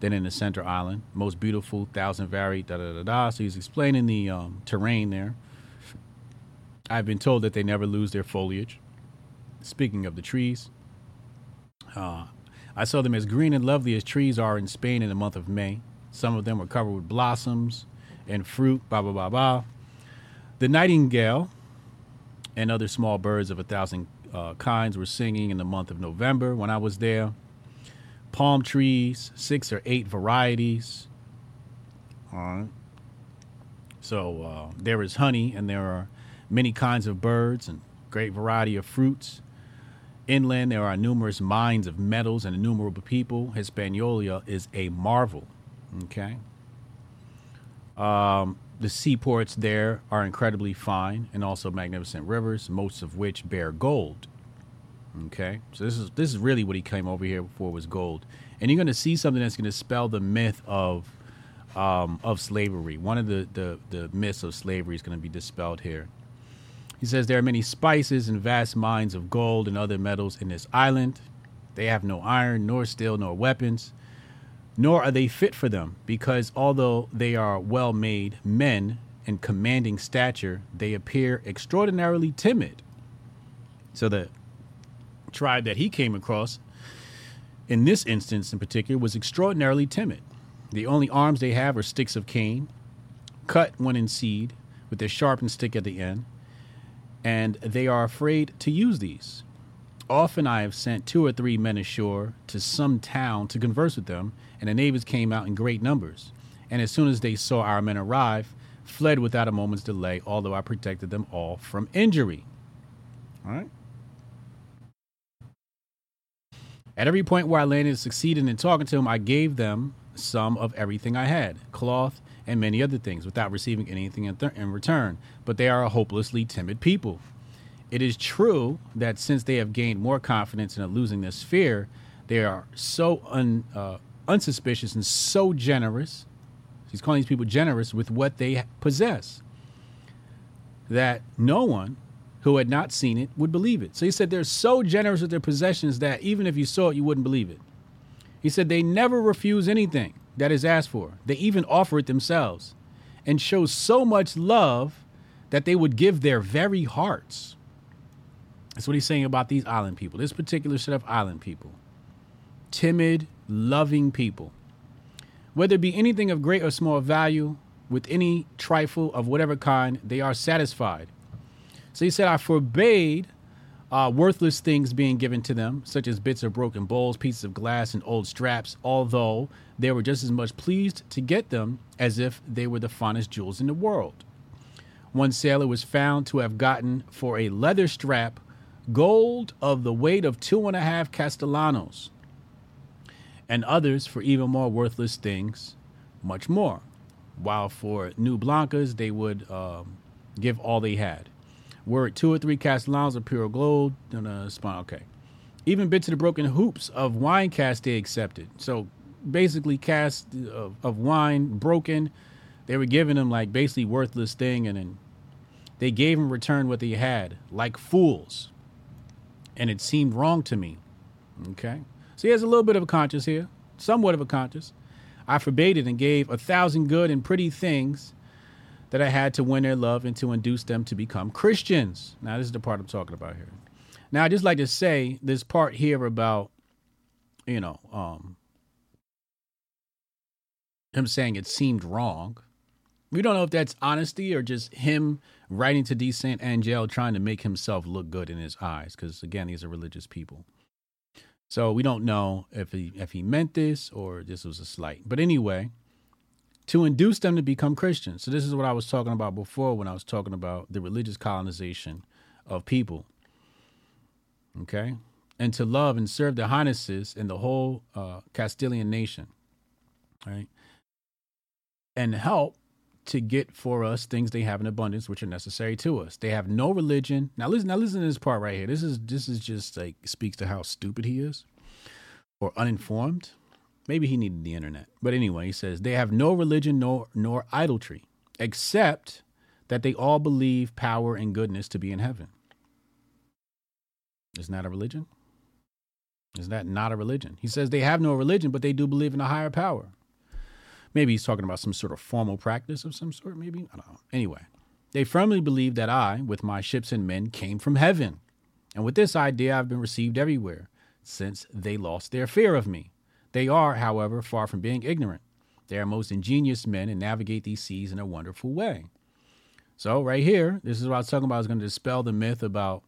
than in the center island. Most beautiful, thousand varied, da da da da. So he's explaining the um, terrain there. I've been told that they never lose their foliage. Speaking of the trees, uh, I saw them as green and lovely as trees are in Spain in the month of May. Some of them were covered with blossoms and fruit, blah, blah, blah, blah. The nightingale and other small birds of a thousand uh, kinds were singing in the month of November when I was there. Palm trees, six or eight varieties. All right. So uh, there is honey, and there are many kinds of birds and great variety of fruits. Inland, there are numerous mines of metals and innumerable people. Hispaniola is a marvel. Okay. Um, the seaports there are incredibly fine and also magnificent rivers, most of which bear gold. Okay, so this is this is really what he came over here for was gold, and you're going to see something that's going to spell the myth of um, of slavery. One of the, the the myths of slavery is going to be dispelled here. He says there are many spices and vast mines of gold and other metals in this island. They have no iron, nor steel, nor weapons nor are they fit for them, because although they are well made men and commanding stature, they appear extraordinarily timid. So the tribe that he came across, in this instance in particular, was extraordinarily timid. The only arms they have are sticks of cane, cut when in seed, with a sharpened stick at the end, and they are afraid to use these. Often I have sent two or three men ashore to some town to converse with them, and the neighbors came out in great numbers. and as soon as they saw our men arrive, fled without a moment's delay, although I protected them all from injury. All right. At every point where I landed succeeded in talking to them, I gave them some of everything I had cloth and many other things without receiving anything in, th- in return. But they are a hopelessly timid people. It is true that since they have gained more confidence in losing this fear, they are so un, uh, unsuspicious and so generous. He's calling these people generous with what they possess that no one who had not seen it would believe it. So he said they're so generous with their possessions that even if you saw it, you wouldn't believe it. He said they never refuse anything that is asked for, they even offer it themselves and show so much love that they would give their very hearts. That's what he's saying about these island people, this particular set of island people. Timid, loving people. Whether it be anything of great or small value, with any trifle of whatever kind, they are satisfied. So he said, I forbade uh, worthless things being given to them, such as bits of broken bowls, pieces of glass, and old straps, although they were just as much pleased to get them as if they were the finest jewels in the world. One sailor was found to have gotten for a leather strap gold of the weight of two and a half castellanos, and others for even more worthless things, much more. While for new blancas, they would um, give all they had. Were it two or three castellanos of pure gold, then uh, spine, okay. Even bits of the broken hoops of wine cast they accepted. So basically, cast of, of wine broken, they were giving them like basically worthless thing, and then they gave in return what they had, like fools. And it seemed wrong to me. Okay, so he has a little bit of a conscience here, somewhat of a conscience. I forbade it and gave a thousand good and pretty things that I had to win their love and to induce them to become Christians. Now, this is the part I'm talking about here. Now, I just like to say this part here about, you know, um, him saying it seemed wrong. We don't know if that's honesty or just him writing to D. Saint Angel trying to make himself look good in his eyes, because again, these are religious people. So we don't know if he if he meant this or this was a slight. But anyway, to induce them to become Christians. So this is what I was talking about before when I was talking about the religious colonization of people. Okay? And to love and serve the highnesses in the whole uh, Castilian nation. Right? And help to get for us things they have in abundance which are necessary to us. They have no religion. Now listen now listen to this part right here. This is this is just like speaks to how stupid he is or uninformed. Maybe he needed the internet. But anyway, he says they have no religion nor nor idolatry except that they all believe power and goodness to be in heaven. Isn't that a religion? Is that not a religion? He says they have no religion, but they do believe in a higher power. Maybe he's talking about some sort of formal practice of some sort, maybe. I don't know. Anyway, they firmly believe that I, with my ships and men, came from heaven. And with this idea, I've been received everywhere since they lost their fear of me. They are, however, far from being ignorant. They are most ingenious men and navigate these seas in a wonderful way. So, right here, this is what I was talking about. I was going to dispel the myth about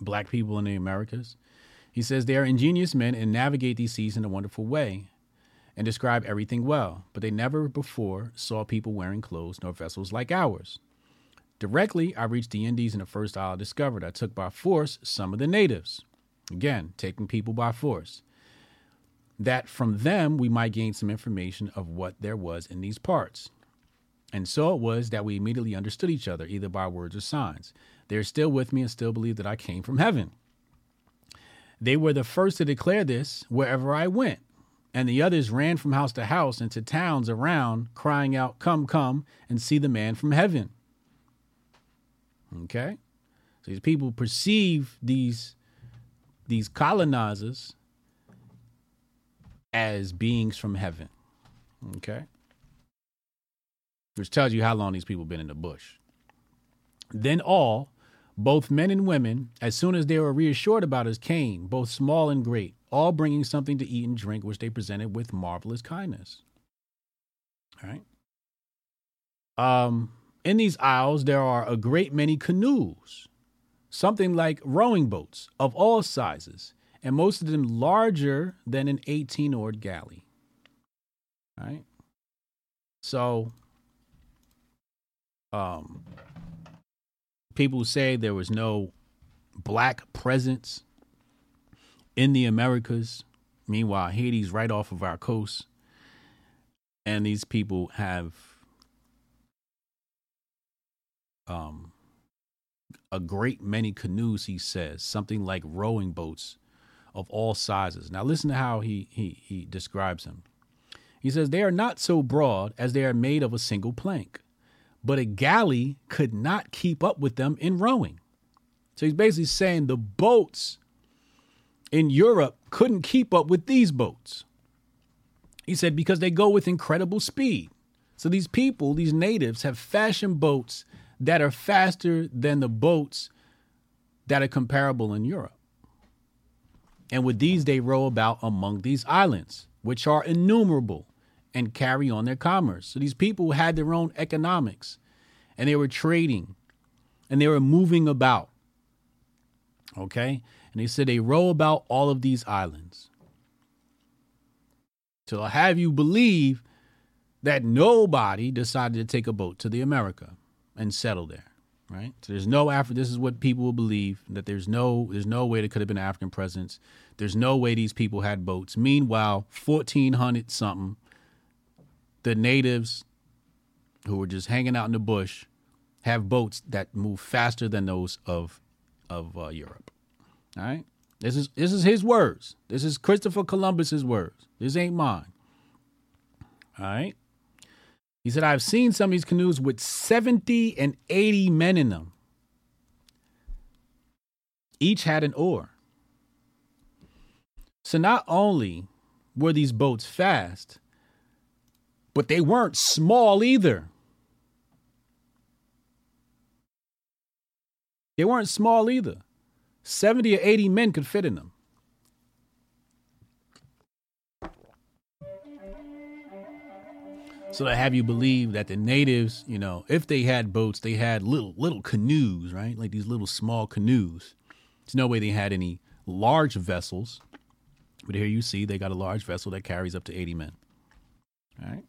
black people in the Americas. He says they are ingenious men and navigate these seas in a wonderful way and describe everything well, but they never before saw people wearing clothes nor vessels like ours. Directly, I reached the Indies in the first isle I discovered. I took by force some of the natives. Again, taking people by force. That from them we might gain some information of what there was in these parts. And so it was that we immediately understood each other, either by words or signs. They're still with me and still believe that I came from heaven. They were the first to declare this wherever I went and the others ran from house to house and to towns around, crying out, Come, come, and see the man from heaven. Okay? So these people perceive these, these colonizers as beings from heaven. Okay? Which tells you how long these people been in the bush. Then all, both men and women, as soon as they were reassured about us, came, both small and great all bringing something to eat and drink, which they presented with marvelous kindness. All right. Um, in these isles, there are a great many canoes, something like rowing boats of all sizes, and most of them larger than an 18 oared galley. All right. So, um, people say there was no black presence in the Americas. Meanwhile, Haiti's right off of our coast, and these people have um, a great many canoes. He says something like rowing boats of all sizes. Now, listen to how he he he describes them. He says they are not so broad as they are made of a single plank, but a galley could not keep up with them in rowing. So he's basically saying the boats in Europe couldn't keep up with these boats. He said because they go with incredible speed. So these people, these natives, have fashioned boats that are faster than the boats that are comparable in Europe. And with these, they row about among these islands, which are innumerable, and carry on their commerce. So these people had their own economics, and they were trading, and they were moving about. Okay? And they said they row about all of these islands. To have you believe that nobody decided to take a boat to the America and settle there, right? So there's no Afri. This is what people will believe that there's no there's no way there could have been African presence. There's no way these people had boats. Meanwhile, 1400 something, the natives who were just hanging out in the bush have boats that move faster than those of of uh, Europe. All right. This is this is his words. This is Christopher Columbus's words. This ain't mine. All right. He said, I've seen some of these canoes with 70 and 80 men in them. Each had an oar. So not only were these boats fast, but they weren't small either. They weren't small either. 70 or 80 men could fit in them. So to have you believe that the natives, you know, if they had boats, they had little little canoes, right? Like these little small canoes. There's no way they had any large vessels. But here you see they got a large vessel that carries up to 80 men. All right.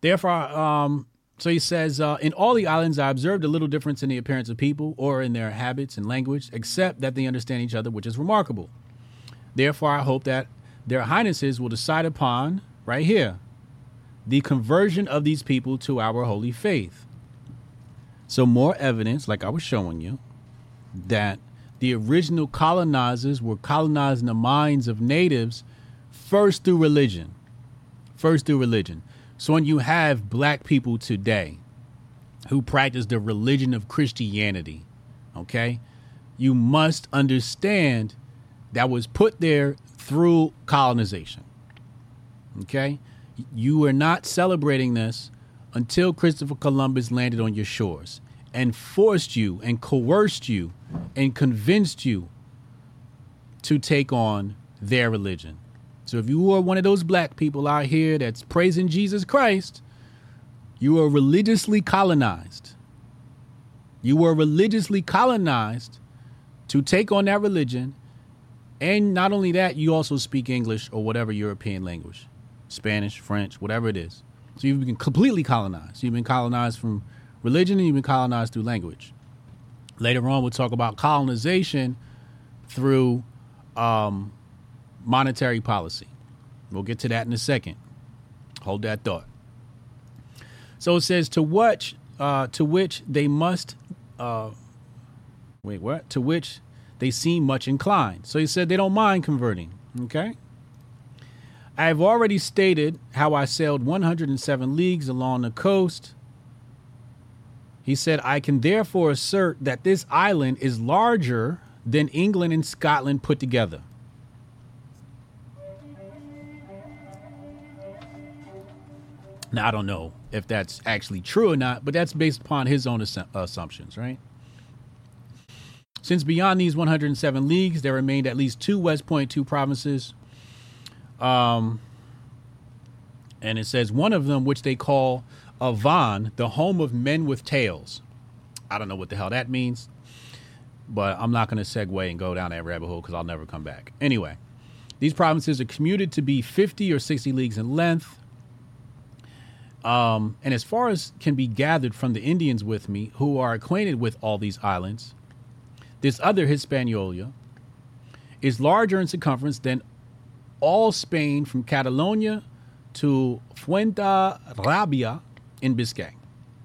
Therefore, um, so he says, uh, in all the islands, I observed a little difference in the appearance of people or in their habits and language, except that they understand each other, which is remarkable. Therefore, I hope that their highnesses will decide upon, right here, the conversion of these people to our holy faith. So, more evidence, like I was showing you, that the original colonizers were colonizing the minds of natives first through religion. First through religion. So when you have black people today who practice the religion of Christianity, okay, you must understand that was put there through colonization. Okay? You are not celebrating this until Christopher Columbus landed on your shores and forced you and coerced you and convinced you to take on their religion. So if you are one of those black people out here that's praising Jesus Christ, you are religiously colonized. You were religiously colonized to take on that religion. And not only that, you also speak English or whatever European language Spanish, French, whatever it is. So you've been completely colonized. You've been colonized from religion and you've been colonized through language. Later on, we'll talk about colonization through um, monetary policy. We'll get to that in a second. Hold that thought. So it says to which uh, to which they must uh, wait what to which they seem much inclined. So he said they don't mind converting. Okay. I have already stated how I sailed 107 leagues along the coast. He said, I can therefore assert that this island is larger than England and Scotland put together. Now, I don't know if that's actually true or not, but that's based upon his own assu- assumptions, right? Since beyond these 107 leagues, there remained at least two West Point two provinces. Um, and it says one of them, which they call Avon, the home of men with tails. I don't know what the hell that means, but I'm not going to segue and go down that rabbit hole because I'll never come back. Anyway, these provinces are commuted to be 50 or 60 leagues in length Um, and as far as can be gathered from the Indians with me, who are acquainted with all these islands, this other Hispaniola is larger in circumference than all Spain from Catalonia to Fuenterrabia in Biscay.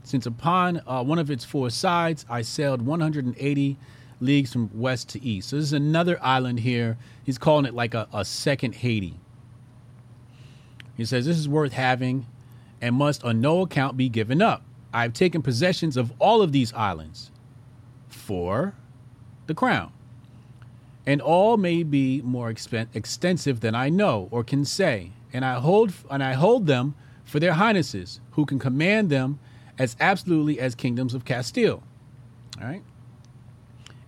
Since upon uh, one of its four sides, I sailed 180 leagues from west to east. So this is another island here. He's calling it like a, a second Haiti. He says, This is worth having and must on no account be given up. I have taken possessions of all of these islands for the crown. And all may be more expen- extensive than I know or can say, and I hold and I hold them for their highnesses, who can command them as absolutely as kingdoms of Castile. All right.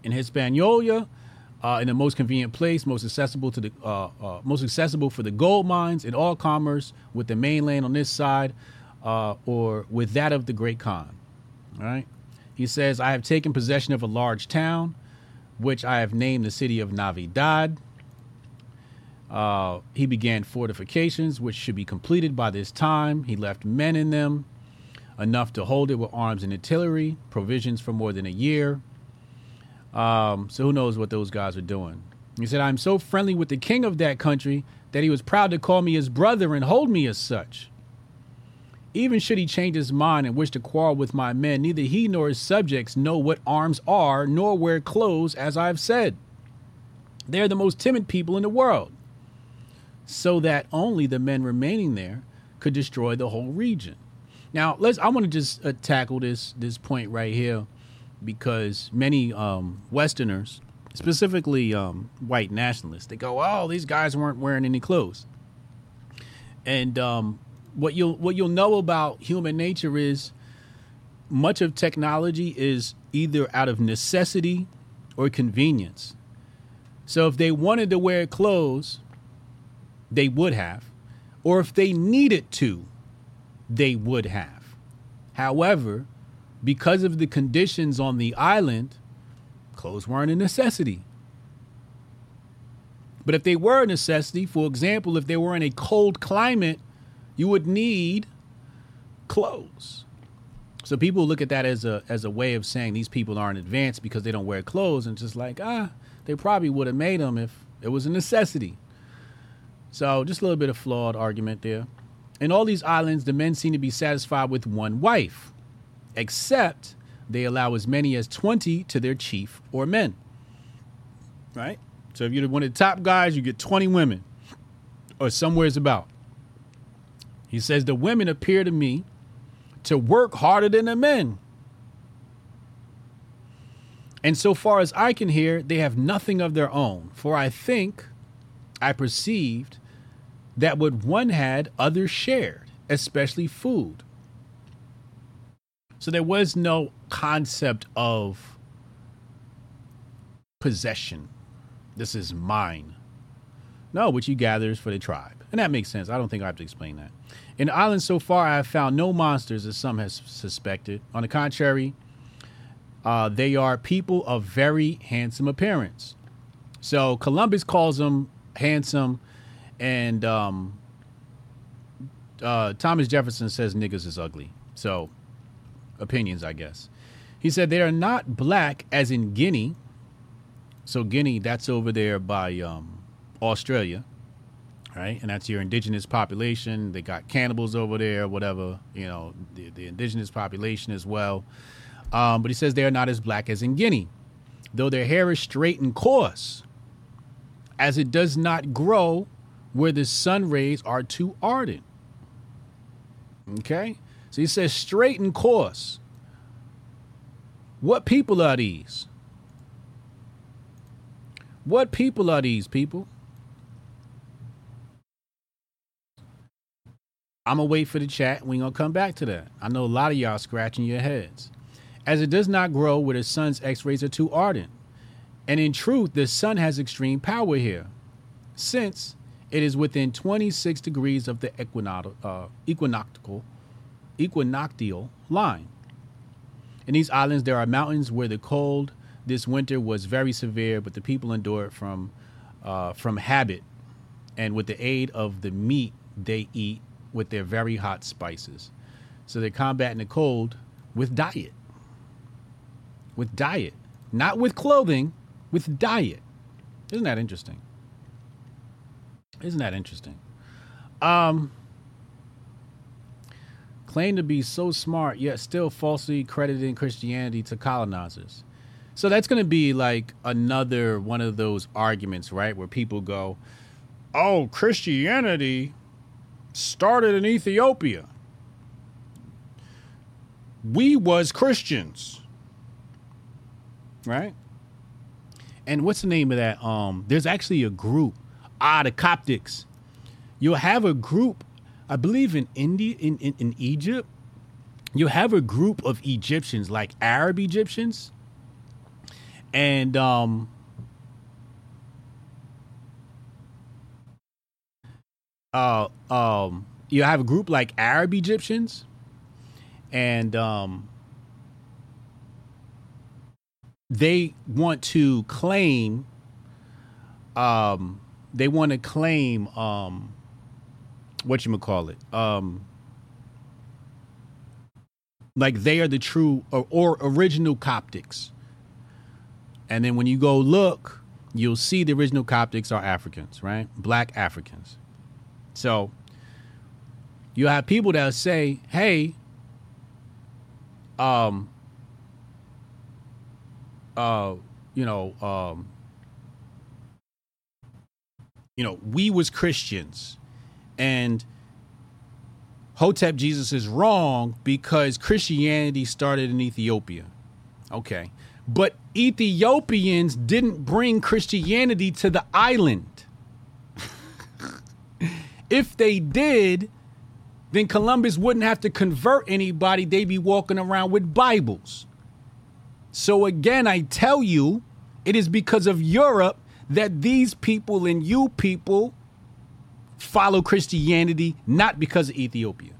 In Hispaniola, uh, in the most convenient place, most accessible to the uh, uh, most accessible for the gold mines in all commerce with the mainland on this side, uh, or with that of the Great Khan. All right. He says, "I have taken possession of a large town, which I have named the city of Navidad." Uh, he began fortifications, which should be completed by this time. He left men in them, enough to hold it with arms and artillery, provisions for more than a year. Um, so who knows what those guys are doing? He said, I'm so friendly with the king of that country that he was proud to call me his brother and hold me as such. Even should he change his mind and wish to quarrel with my men, neither he nor his subjects know what arms are, nor wear clothes, as I have said. They are the most timid people in the world, so that only the men remaining there could destroy the whole region. Now, let's. I want to just uh, tackle this this point right here, because many um, Westerners, specifically um, white nationalists, they go, "Oh, these guys weren't wearing any clothes," and um, what you'll what you'll know about human nature is much of technology is either out of necessity or convenience. So if they wanted to wear clothes, they would have, or if they needed to, they would have. However, because of the conditions on the island, clothes weren't a necessity. But if they were a necessity, for example, if they were in a cold climate, you would need clothes. So people look at that as a as a way of saying these people aren't advanced because they don't wear clothes, and just like ah, they probably would have made them if it was a necessity. So just a little bit of flawed argument there. In all these islands, the men seem to be satisfied with one wife, except they allow as many as 20 to their chief or men. Right? So if you're one of the top guys, you get 20 women or somewhere's about. He says, The women appear to me to work harder than the men. And so far as I can hear, they have nothing of their own. For I think I perceived that what one had, others shared, especially food. So there was no concept of possession. This is mine. No, which you gather is for the tribe. And that makes sense. I don't think I have to explain that. In the island so far, I have found no monsters, as some have suspected. On the contrary, uh, they are people of very handsome appearance. So Columbus calls them handsome, and um, uh, Thomas Jefferson says niggas is ugly. So opinions, I guess. He said they are not black, as in Guinea. So Guinea, that's over there by um, Australia, right? And that's your indigenous population. They got cannibals over there, whatever. You know, the, the indigenous population as well. Um, but he says they are not as black as in Guinea, though their hair is straight and coarse, as it does not grow where the sun rays are too ardent. Okay? So he says straight and coarse. What people are these? What people are these people? I'm gonna wait for the chat. We gonna come back to that. I know a lot of y'all scratching your heads, as it does not grow where the sun's X-rays are too ardent, and in truth, the sun has extreme power here, since it is within 26 degrees of the equinoctial, uh, equinoctial, equinoctial line. In these islands, there are mountains where the cold this winter was very severe, but the people endured from uh, from habit, and with the aid of the meat they eat with their very hot spices. So they're combating the cold with diet. With diet. Not with clothing, with diet. Isn't that interesting? Isn't that interesting? Um claim to be so smart yet still falsely crediting Christianity to colonizers. So that's going to be like another one of those arguments, right? Where people go, "Oh, Christianity started in Ethiopia. We was Christians." Right? And what's the name of that? Um there's actually a group, ah, the Coptics. You'll have a group I believe in India, in, in, in Egypt, you have a group of Egyptians, like Arab Egyptians, and um, uh, um, you have a group like Arab Egyptians, and um, they want to claim, um, they want to claim, um, what you call it um like they are the true or, or, original coptics. And then when you go look you'll see the original coptics are africans right? Black africans. So you have people that say hey um uh you know um you know we was christians and Hotep Jesus is wrong because Christianity started in Ethiopia. Okay. But Ethiopians didn't bring Christianity to the island. if they did, then Columbus wouldn't have to convert anybody. They'd be walking around with Bibles. So again, I tell you, it is because of Europe that these people and you people follow Christianity not because of Ethiopia.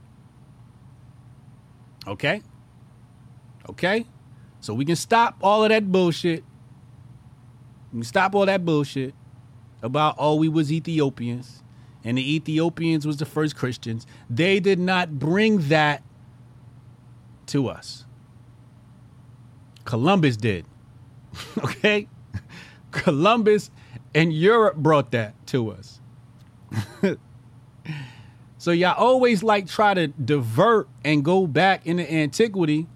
Okay? Okay? So we can stop all of that bullshit. We can stop all that bullshit about oh we was Ethiopians and the Ethiopians was the first Christians. They did not bring that to us. Columbus did. okay? Columbus and Europe brought that to us. so y'all always like try to divert and go back into antiquity.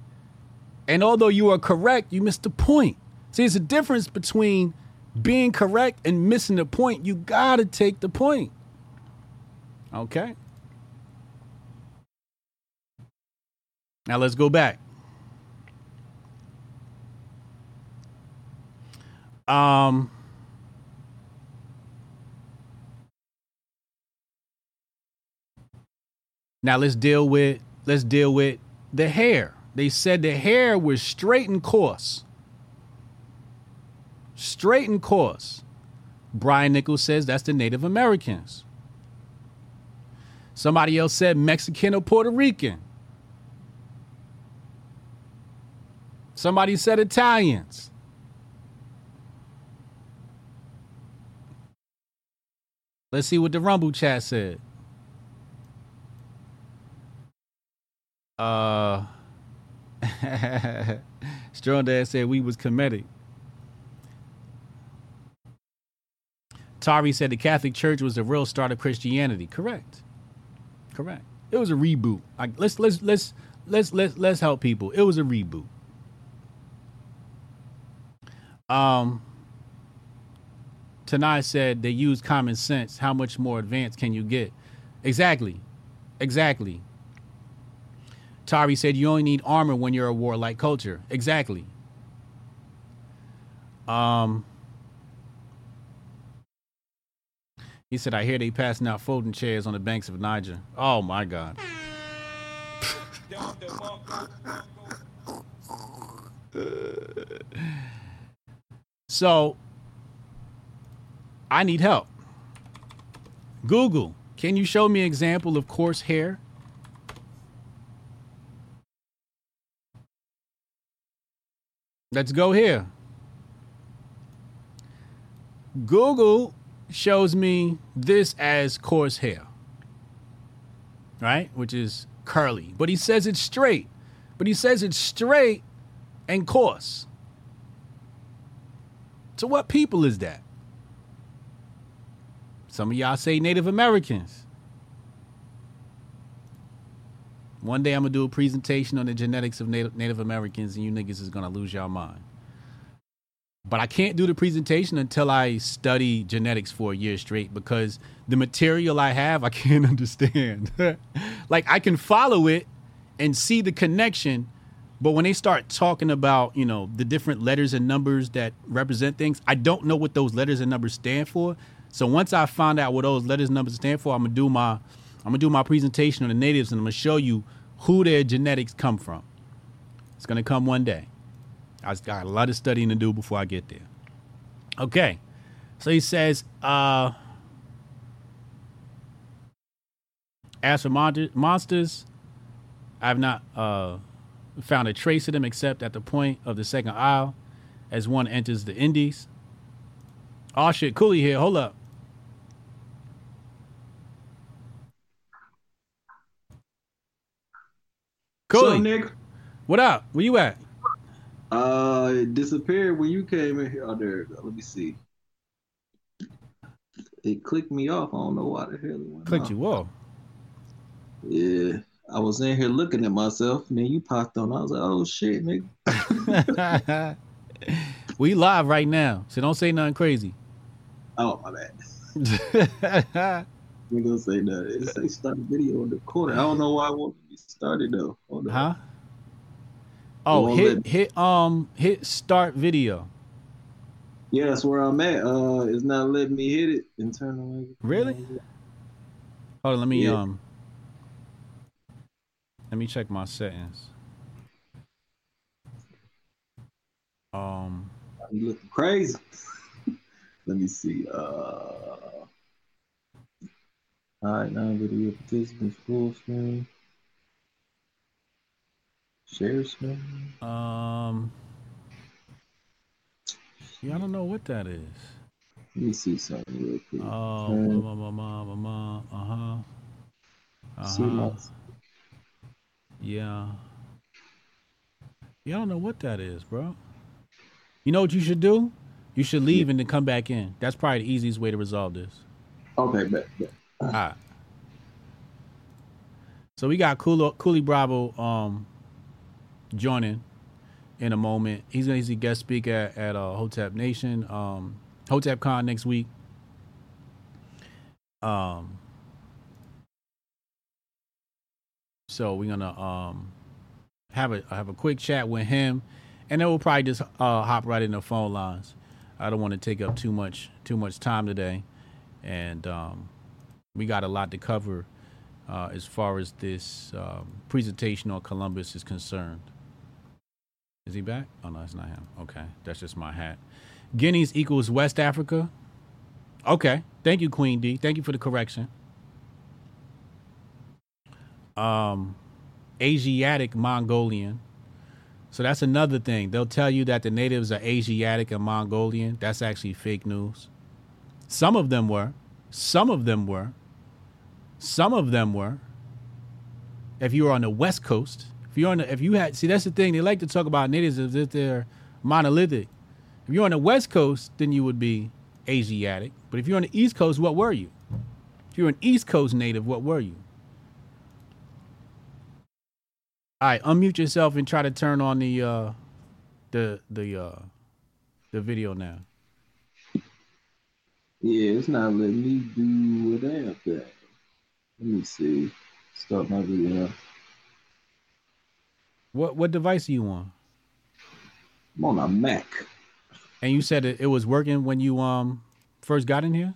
And although you are correct, you missed the point. See, it's a difference between being correct and missing the point. You gotta take the point. Okay. Now let's go back. Um Now let's deal with let's deal with the hair. They said the hair was straight and coarse. Straight and coarse. Brian Nichols says that's the Native Americans. Somebody else said Mexican or Puerto Rican. Somebody said Italians. Let's see what the Rumble chat said. Uh, Strong Dad said we was comedic. Tari said the Catholic Church was the real start of Christianity. Correct. Correct. It was a reboot. Like let's let's let's let's let's let's help people. It was a reboot. Um Tanai said they use common sense. How much more advanced can you get? Exactly. Exactly. Tari said you only need armor when you're a warlike culture. Exactly. Um, he said, I hear they passing out folding chairs on the banks of Niger. Oh my God. so I need help. Google, can you show me an example of coarse hair Let's go here. Google shows me this as coarse hair, right? Which is curly, but he says it's straight. But he says it's straight and coarse. So what people is that? Some of y'all say Native Americans. One day I'm gonna do a presentation on the genetics of Native, Native Americans, and you niggas is gonna lose your mind. But I can't do the presentation until I study genetics for a year straight because the material I have I can't understand. like I can follow it and see the connection, but when they start talking about, you know, the different letters and numbers that represent things, I don't know what those letters and numbers stand for. So once I find out what those letters and numbers stand for, I'm gonna do my I'm gonna do my presentation on the natives and I'm gonna show you who their genetics come from. It's gonna come one day. I got a lot of studying to do before I get there. Okay. So he says, uh, as for monsters, I have not uh, found a trace of them except at the point of the second aisle as one enters the Indies. Oh shit, Coolee here. Hold up. Coolee. So, Nick, what up? Where you at? Uh, it disappeared when you came in here. Oh, there. Let me see. It clicked me off. I don't know why the hell it went Clicked off. you off. Yeah, I was in here looking at myself, and then you popped on. I was like, "Oh shit, nigga." we live right now, so don't say nothing crazy. Oh my bad. We gonna say that. It say start the video on the corner. I don't know why I want started though. Huh? Oh, hit let- hit um hit start video. Yeah, that's where I'm at. Uh, it's not letting me hit it and turn away. Really? Hold on, let me Yeah. um let me check my settings. Um You looking crazy. Let me see. Uh, all right, now video participants full screen. Screen. um Yeah, I don't know what that is. Let me see something real quick. Oh, ma, ma, ma, ma, ma, uh-huh. Uh-huh. Yeah. Yeah, I don't know what that is, bro. You know what you should do? You should leave and then come back in. That's probably the easiest way to resolve this. okay, bet, bet. All right. So we got Coolee, Coolee Bravo um joining in a moment. He's gonna he's a guest speaker at, at uh, Hotep Nation, um, Hotep Con next week. Um. So we're gonna um have a have a quick chat with him, and then we'll probably just uh, hop right in the phone lines. I don't want to take up too much too much time today, and um, we got a lot to cover uh, as far as this um, presentation on Columbus is concerned. Is he back? Oh no, it's not him. Okay, that's just my hat. Guineas equals West Africa. Okay, thank you, Queen D. Thank you for the correction. Um, Asiatic Mongolian. So that's another thing. They'll tell you that the natives are Asiatic and Mongolian. That's actually fake news. Some of them were. Some of them were. Some of them were. If you were on the West Coast, if you're on the, if you had, see, that's the thing. They like to talk about natives as if they're monolithic. If you're on the West Coast, then you would be Asiatic. But if you're on the East Coast, what were you? If you're an East Coast native, what were you? All right, unmute yourself and try to turn on the uh the the uh the video now. Yeah, it's not letting me do what I have. Let me see. Start my video. What what device are you on? I'm on a Mac. And you said it, it was working when you um first got in here.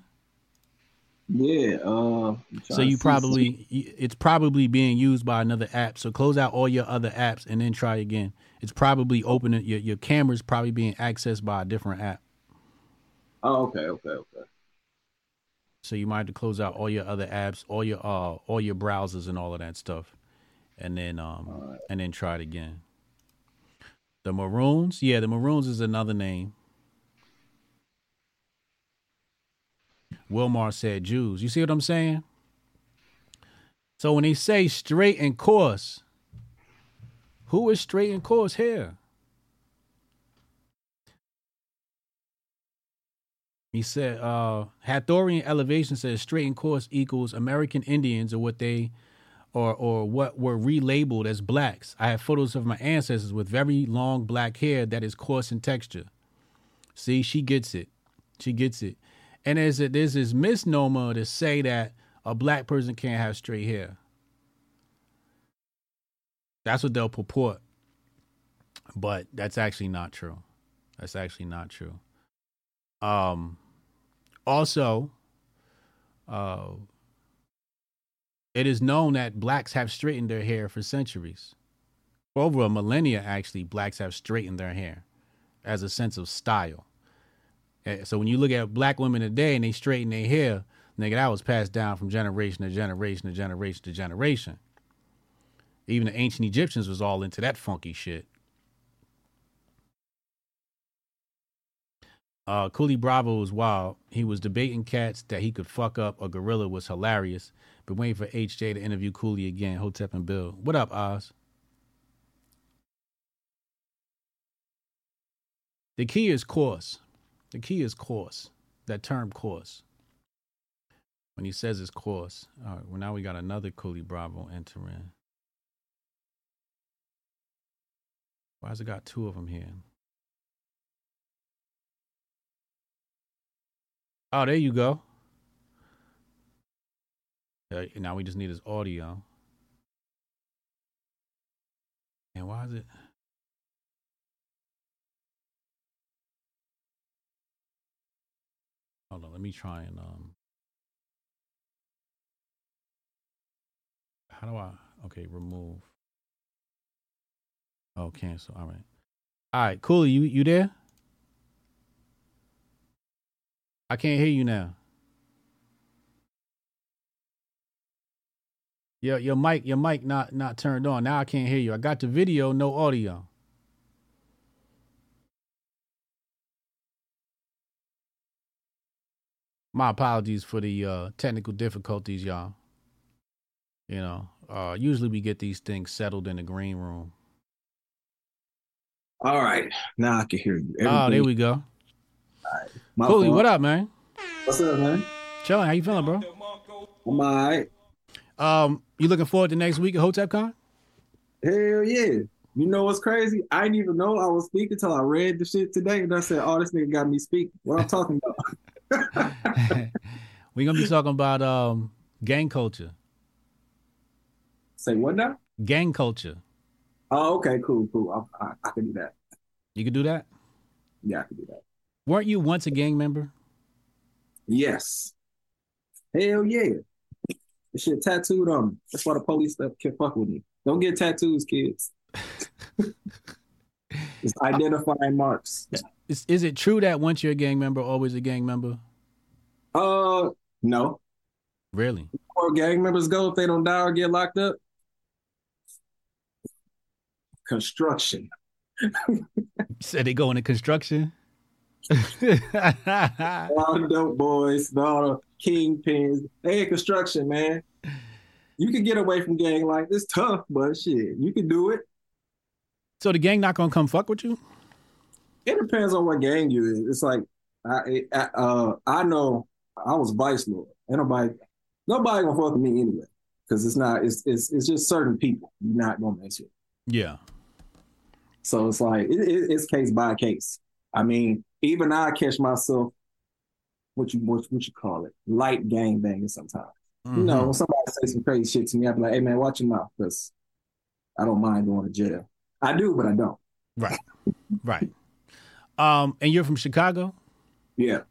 Yeah. Uh. So you probably it's probably being used by another app. So close out all your other apps and then try again. It's probably opening your your camera's probably being accessed by a different app. Oh, okay, okay, okay. So you might have to close out all your other apps, all your uh all your browsers and all of that stuff. And then um Alright. and then try it again. The Maroons? Yeah, the Maroons is another name. Wilmar said Jews. You see what I'm saying? So when they say straight and coarse, who is straight and coarse here? He said, uh, Hathorian elevation says straight and coarse equals American Indians or what they or or what were relabeled as blacks. I have photos of my ancestors with very long black hair that is coarse in texture. See, she gets it. She gets it. And there's a, there's this misnomer to say that a black person can't have straight hair. That's what they'll purport. But that's actually not true. That's actually not true. Um also uh it is known that blacks have straightened their hair for centuries. For over a millennia, actually, blacks have straightened their hair as a sense of style. Eh, so when you look at black women today and they straighten their hair, nigga, that was passed down from generation to generation to generation to generation. Even the ancient Egyptians was all into that funky shit. Uh, Coolee Bravo was wild. He was debating cats that he could fuck up a gorilla was hilarious. Been waiting for HJ to interview Coolee again. Hotep and Bill. What up, Oz? The key is coarse. The key is coarse. That term coarse. When he says it's coarse. All right, well, now we got another Coolee Bravo entering. Why has it got two of them here? Oh, there you go. Uh, now we just need his audio. And why is it? Hold on, let me try and um. How do I? Okay, remove. Oh, cancel. All right. All right, cool. You you there? I can't hear you now. Your your mic your mic not not turned on. Now I can't hear you. I got the video, no audio. My apologies for the uh, technical difficulties, y'all. You know, uh, usually we get these things settled in the green room. All right, now I can hear you. Everything. Oh, there we go. My Coolee, what up, man? What's up, man? Chilling. How you feeling, bro? I'm all right. Um, you looking forward to next week at HotepCon? Hell yeah. You know what's crazy? I didn't even know I was speaking until I read the shit today, and I said, "Oh, this nigga got me speaking." What I'm talking about? We're gonna be talking about um gang culture. Say what now? Gang culture. Oh, okay, cool, cool. I, I, I can do that. You can do that. Yeah, I can do that. Weren't you once a gang member? Yes. Hell yeah. The shit tattooed on me. That's why the police stuff can fuck with me. Don't get tattoos, kids. it's identifying marks. Is, is it true that once you're a gang member, always a gang member? Uh, no. Really? Where gang members go if they don't die or get locked up? Construction. Said they go into construction. all the dope boys, all the kingpins. They in construction, man. You can get away from gang life. It's tough, but shit, you can do it. So the gang not gonna come fuck with you? It depends on what gang you is. It's like I, I uh I know I was vice lord. Ain't nobody nobody gonna fuck with me anyway. Cause it's not it's it's it's just certain people you're not gonna mess with. Yeah. So it's like it, it, it's case by case. I mean, even I catch myself what you what, what you call it light gang banging sometimes. Mm-hmm. You know, when somebody say some crazy shit to me, I be like, "Hey man, watch your mouth," because I don't mind going to jail. I do, but I don't. Right, right. Um, and you're from Chicago. Yeah.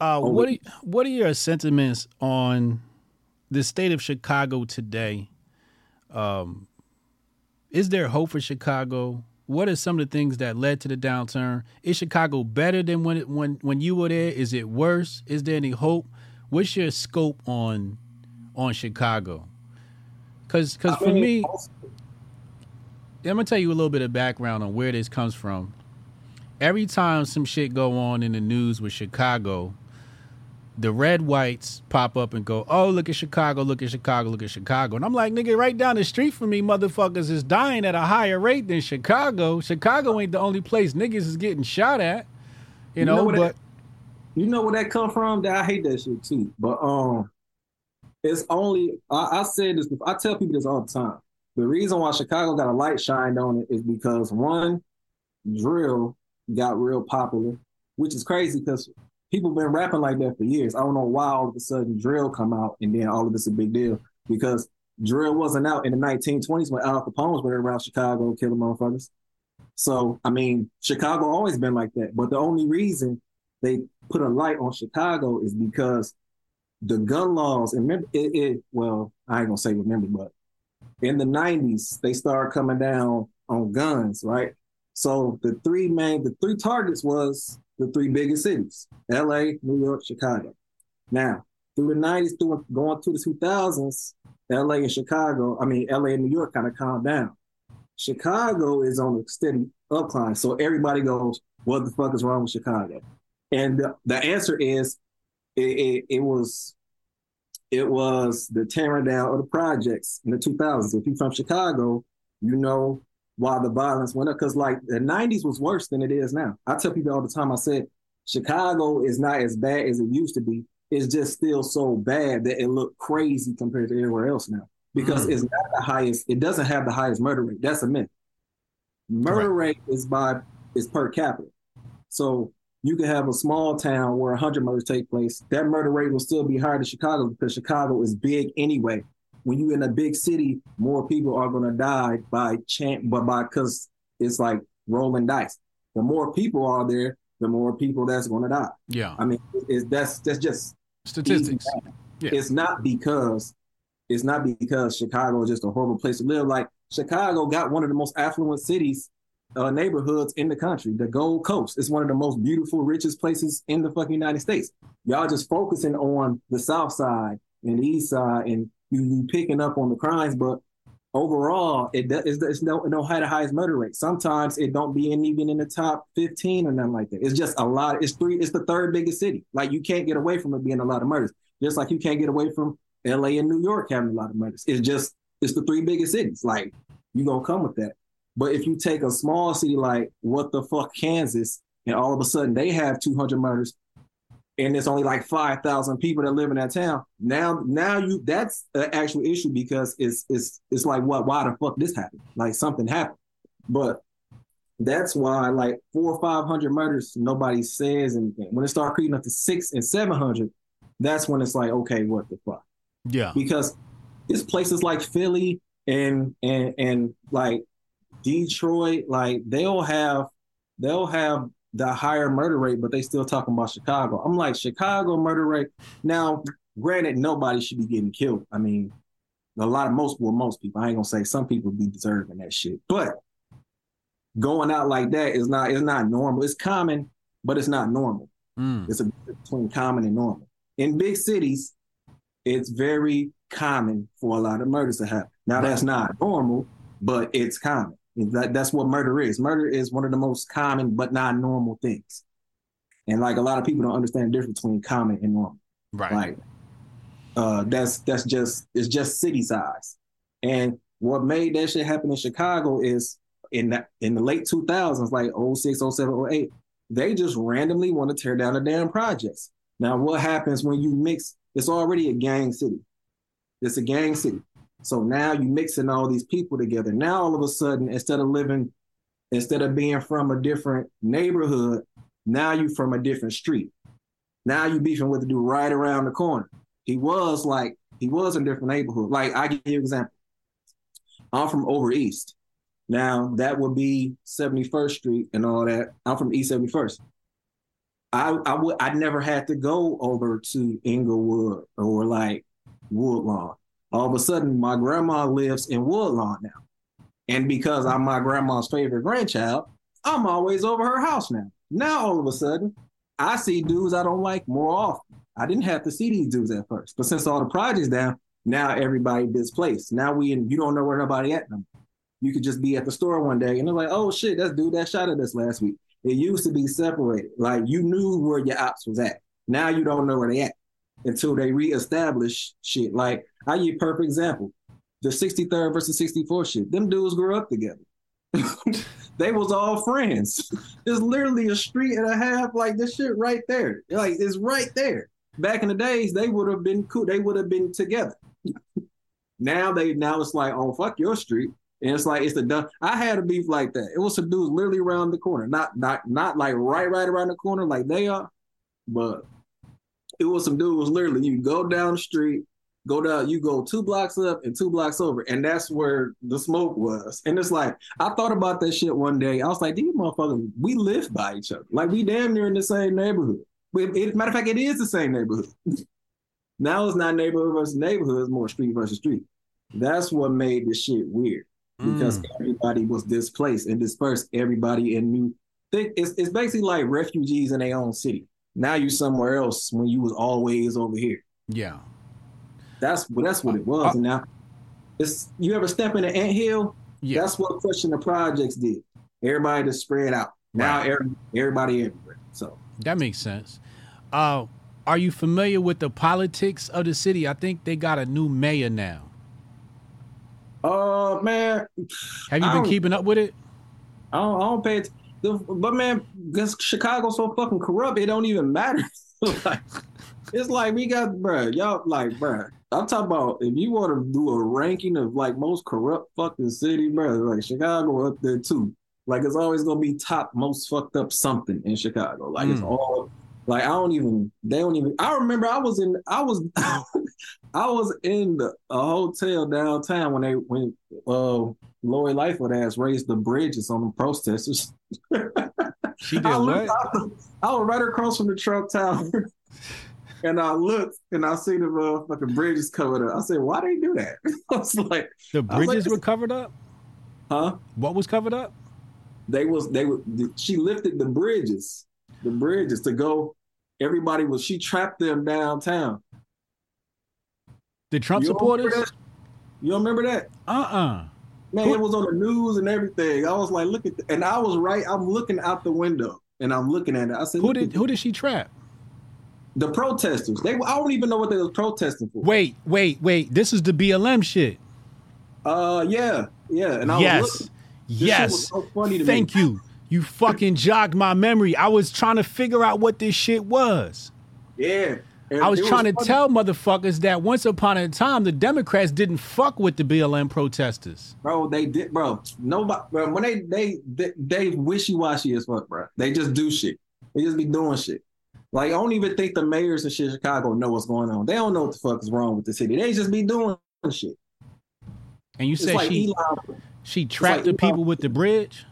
Uh, what are, what are your sentiments on the state of Chicago today? Um, is there hope for Chicago? What are some of the things that led to the downturn? Is Chicago better than when it, when when you were there? Is it worse? Is there any hope? What's your scope on on Chicago? Because because for me, I'm gonna tell you a little bit of background on where this comes from. Every time some shit go on in the news with Chicago, the red whites pop up and go, "Oh, look at Chicago, look at Chicago, look at Chicago," and I'm like, "Nigga, right down the street from me, motherfuckers is dying at a higher rate than Chicago. Chicago ain't the only place niggas is getting shot at, you, You know know." what but You know where that come from? That I hate that shit too. But um, it's only I, I said this. Before, I tell people this all the time. The reason why Chicago got a light shined on it is because one, drill got real popular, which is crazy because people been rapping like that for years. I don't know why all of a sudden drill come out and then all of this is a big deal because drill wasn't out in the 1920s when Al Capone was around Chicago killing motherfuckers. So I mean, Chicago always been like that. But the only reason they put a light on Chicago is because the gun laws and remember it, it well, I ain't gonna say remember, but in the 90s, they started coming down on guns, right? So the three main the three targets was the three biggest cities, LA, New York, Chicago. Now, through the 90s, through going through the 2000s, LA and Chicago, I mean LA and New York kind of calmed down. Chicago is on a steady upcline. So everybody goes, what the fuck is wrong with Chicago? And the, the answer is it, it, it was it was the tearing down of the projects in the 2000s. If you're from Chicago, you know why the violence went up. Because like the 90s was worse than it is now. I tell people all the time, I said, Chicago is not as bad as it used to be. It's just still so bad that it looked crazy compared to everywhere else now. Because mm. it's not the highest, it doesn't have the highest murder rate. That's a myth. Murder rate is by is per capita. So you can have a small town where 100 murders take place. That murder rate will still be higher than Chicago because Chicago is big anyway. When you're in a big city, more people are going to die by chance, but by because it's like rolling dice. The more people are there, the more people that's going to die. yeah, I mean, it's, that's that's just statistics. Yeah. It's not because it's not because Chicago is just a horrible place to live. Like Chicago got one of the most affluent cities, uh, neighborhoods in the country. The Gold Coast is one of the most beautiful, richest places in the fucking United States. Y'all just focusing on the South Side and the East Side, and you, you picking up on the crimes, but overall, it it's, it's no don't have the highest murder rate. Sometimes it don't be in, even in the top fifteen or nothing like that. It's just a lot. It's three. It's the third biggest city. Like you can't get away from it being a lot of murders. Just like you can't get away from L.A. and New York having a lot of murders. It's just it's the three biggest cities. Like you gonna come with that. But if you take a small city like what the fuck Kansas, and all of a sudden they have two hundred murders, and there's only like five thousand people that live in that town. Now, now you that's an actual issue because it's it's it's like what why the fuck this happened? Like something happened. But that's why like four or five hundred murders, nobody says anything. When it start creeping up to six and seven hundred, that's when it's like, okay, what the fuck? Yeah, Because it's places like Philly and and and like Detroit, like they'll have they'll have the higher murder rate, but they still talking about Chicago. I'm like, Chicago murder rate. Now, granted, nobody should be getting killed. I mean, a lot of most well, most people. I ain't gonna say some people be deserving that shit, but going out like that is not is not normal. It's common, but it's not normal. Mm. It's a between common and normal. In big cities, it's very common for a lot of murders to happen. Now that's not normal, but it's common. That, that's what murder is. Murder is one of the most common but not normal things. And like a lot of people don't understand the difference between common and normal. right. Like uh that's that's just it's just city size. And what made that shit happen in Chicago is in that in the late 2000s, like 06, 07, 08, they just randomly want to tear down the damn projects. Now, what happens when you mix? It's already a gang city. It's a gang city. So now you're mixing all these people together. Now all of a sudden, instead of living, instead of being from a different neighborhood, now you're from a different street. Now you beefing with the dude right around the corner. He was like, he was in a different neighborhood. Like I give you an example. I'm from over east. Now that would be 71st Street and all that. I'm from East 71st. I I would I never had to go over to Englewood or like Woodlawn. All of a sudden, my grandma lives in Woodlawn now, and because I'm my grandma's favorite grandchild, I'm always over her house now. Now all of a sudden, I see dudes I don't like more often. I didn't have to see these dudes at first, but since all the projects down, now everybody displaced. Now we and you don't know where nobody at them. You could just be at the store one day and they're like, oh shit, that's dude that shot at us last week. It used to be separated. Like you knew where your ops was at. Now you don't know where they at. Until they reestablish shit. Like I give perfect example. The 63rd versus 64th shit. Them dudes grew up together. they was all friends. It's literally a street and a half, like this shit right there. Like it's right there. Back in the days, they would have been cool. They would have been together. now they now it's like, oh fuck your street. And it's like it's the done. I had a beef like that. It was some dudes literally around the corner, not not not like right right around the corner like they are, but it was some dudes literally. You go down the street, go down, you go two blocks up and two blocks over, and that's where the smoke was. And it's like I thought about that shit one day. I was like, these motherfuckers, we live by each other. Like we damn near in the same neighborhood. It, it, matter of fact, it is the same neighborhood. now it's not neighborhood versus neighborhood; it's more street versus street. That's what made this shit weird because Mm. everybody was displaced and dispersed. Everybody in new. Think it's it's basically like refugees in their own city. Now you somewhere else when you was always over here. Yeah. That's what that's what it was. and now it's you ever step in an anthill? Yeah. That's what Crushing the Projects did. Everybody just spread out. Now Right. every, everybody everywhere. So That makes sense. Uh, are you familiar with the politics of the city? I think they got a new mayor now. uh man, Have you I been keeping up with it? I don't, I don't pay it. The, but man, because Chicago's so fucking corrupt, it don't even matter. like, it's like we got, bruh, y'all like, bruh. I'm talking about if you want to do a ranking of like most corrupt fucking city, bruh, like Chicago up there too. Like it's always gonna be top most fucked up something in Chicago. Like it's Mm. all like I don't even they don't even I remember I was in I was I was in the, a hotel downtown when they when uh Lori Lightfoot ass raised the bridges on the protesters. She did I, what? looked, I, I was right across from the Trump Tower. and I looked and I see the uh, fucking bridges covered up. I said, why they do that? I was like, The was like, bridges were covered up. huh? What was covered up? They was they were she lifted the bridges, the bridges to go. Everybody was she trapped them downtown. The Trump You don't remember supporters? You don't remember that? Uh uh Man, it was on the news and everything. I was like, look at, and I was right. I'm looking out the window and I'm looking at it. I said, Who did who did she trap? the protesters? They, I don't even know what they were protesting for. Wait, wait, wait. This is the BLM shit. Uh, yeah, yeah. And I was yes. looking. This Yes. was so funny to Thank me. you. You fucking jogged my memory. I was trying to figure out what this shit was. Yeah. I was trying to funny. tell motherfuckers that once upon a time the Democrats didn't fuck with the BLM protesters. bro. They did, bro. Nobody, bro, when they they they, they wishy washy as fuck, bro. They just do shit. They just be doing shit. Like I don't even think the mayors of shit in Chicago know what's going on. They don't know what the fuck is wrong with the city. They just be doing shit. And you It's said like she Elon. she trapped the Elon- people with the bridge.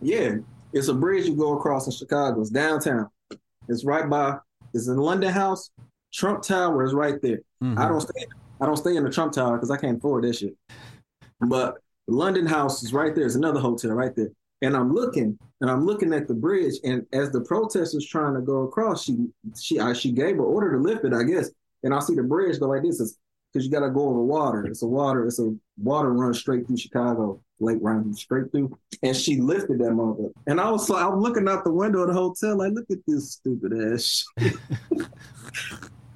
Yeah, it's a bridge you go across in Chicago. It's downtown. It's right by. It's in London House. Trump Tower is right there. Mhm. I don't stay. I don't stay in the Trump Tower because I can't afford that shit. But London House is right there. It's another hotel right there. And I'm looking, and I'm looking at the bridge, and as the protesters trying to go across, she she I, she gave an order to lift it, I guess. And I see the bridge go like this, is because you got to go over water. It's a water. It's a water run straight through Chicago, Lake run straight through. And she lifted that mother. And I was like, I'm looking out the window of the hotel, like, look at this stupid ass.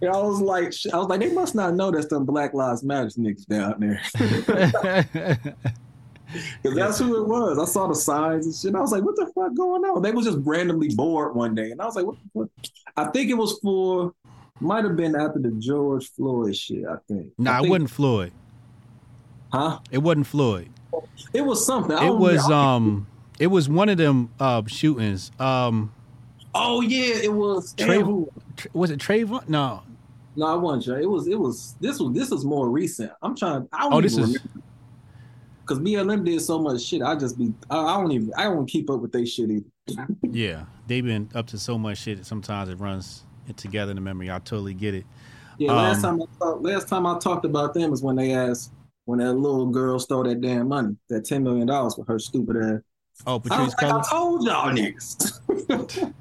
And I was like, I was like, they must not know that's some Black Lives Matter niggas down there. Because that's who it was. I saw the signs and shit. I was like, what the fuck going on? They was just randomly bored one day. And I was like, what the fuck? I think it was for, might have been after the George Floyd shit, I think. I nah, it think- wasn't Floyd. Huh? It wasn't Floyd. It was something. It was remember. um it was one of them uh shootings. Um Oh, yeah, it was. Trey- Damn, was it Trayvon? No. No, I wasn't sure. It was, it was, this was, this was more recent. I'm trying, I don't Oh, this is. Because BLM did so much shit. I just be, I, don't even, I don't keep up with they shit either. yeah. They've been up to so much shit. That Sometimes it runs it together in the memory. I totally get it. Yeah, last Um, time I talked, last time I talked about them is when they asked when that little girl stole that damn money, that ten million dollars for her stupid ass. Oh, I, Patrice was like, I told y'all niggas.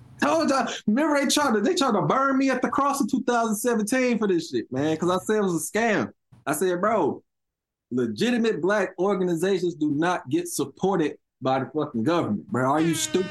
told y'all. Remember they tried to they tried to burn me at the cross in 2017 for this shit, man, because I said it was a scam. I said, bro, legitimate black organizations do not get supported by the fucking government, bro. Are you stupid?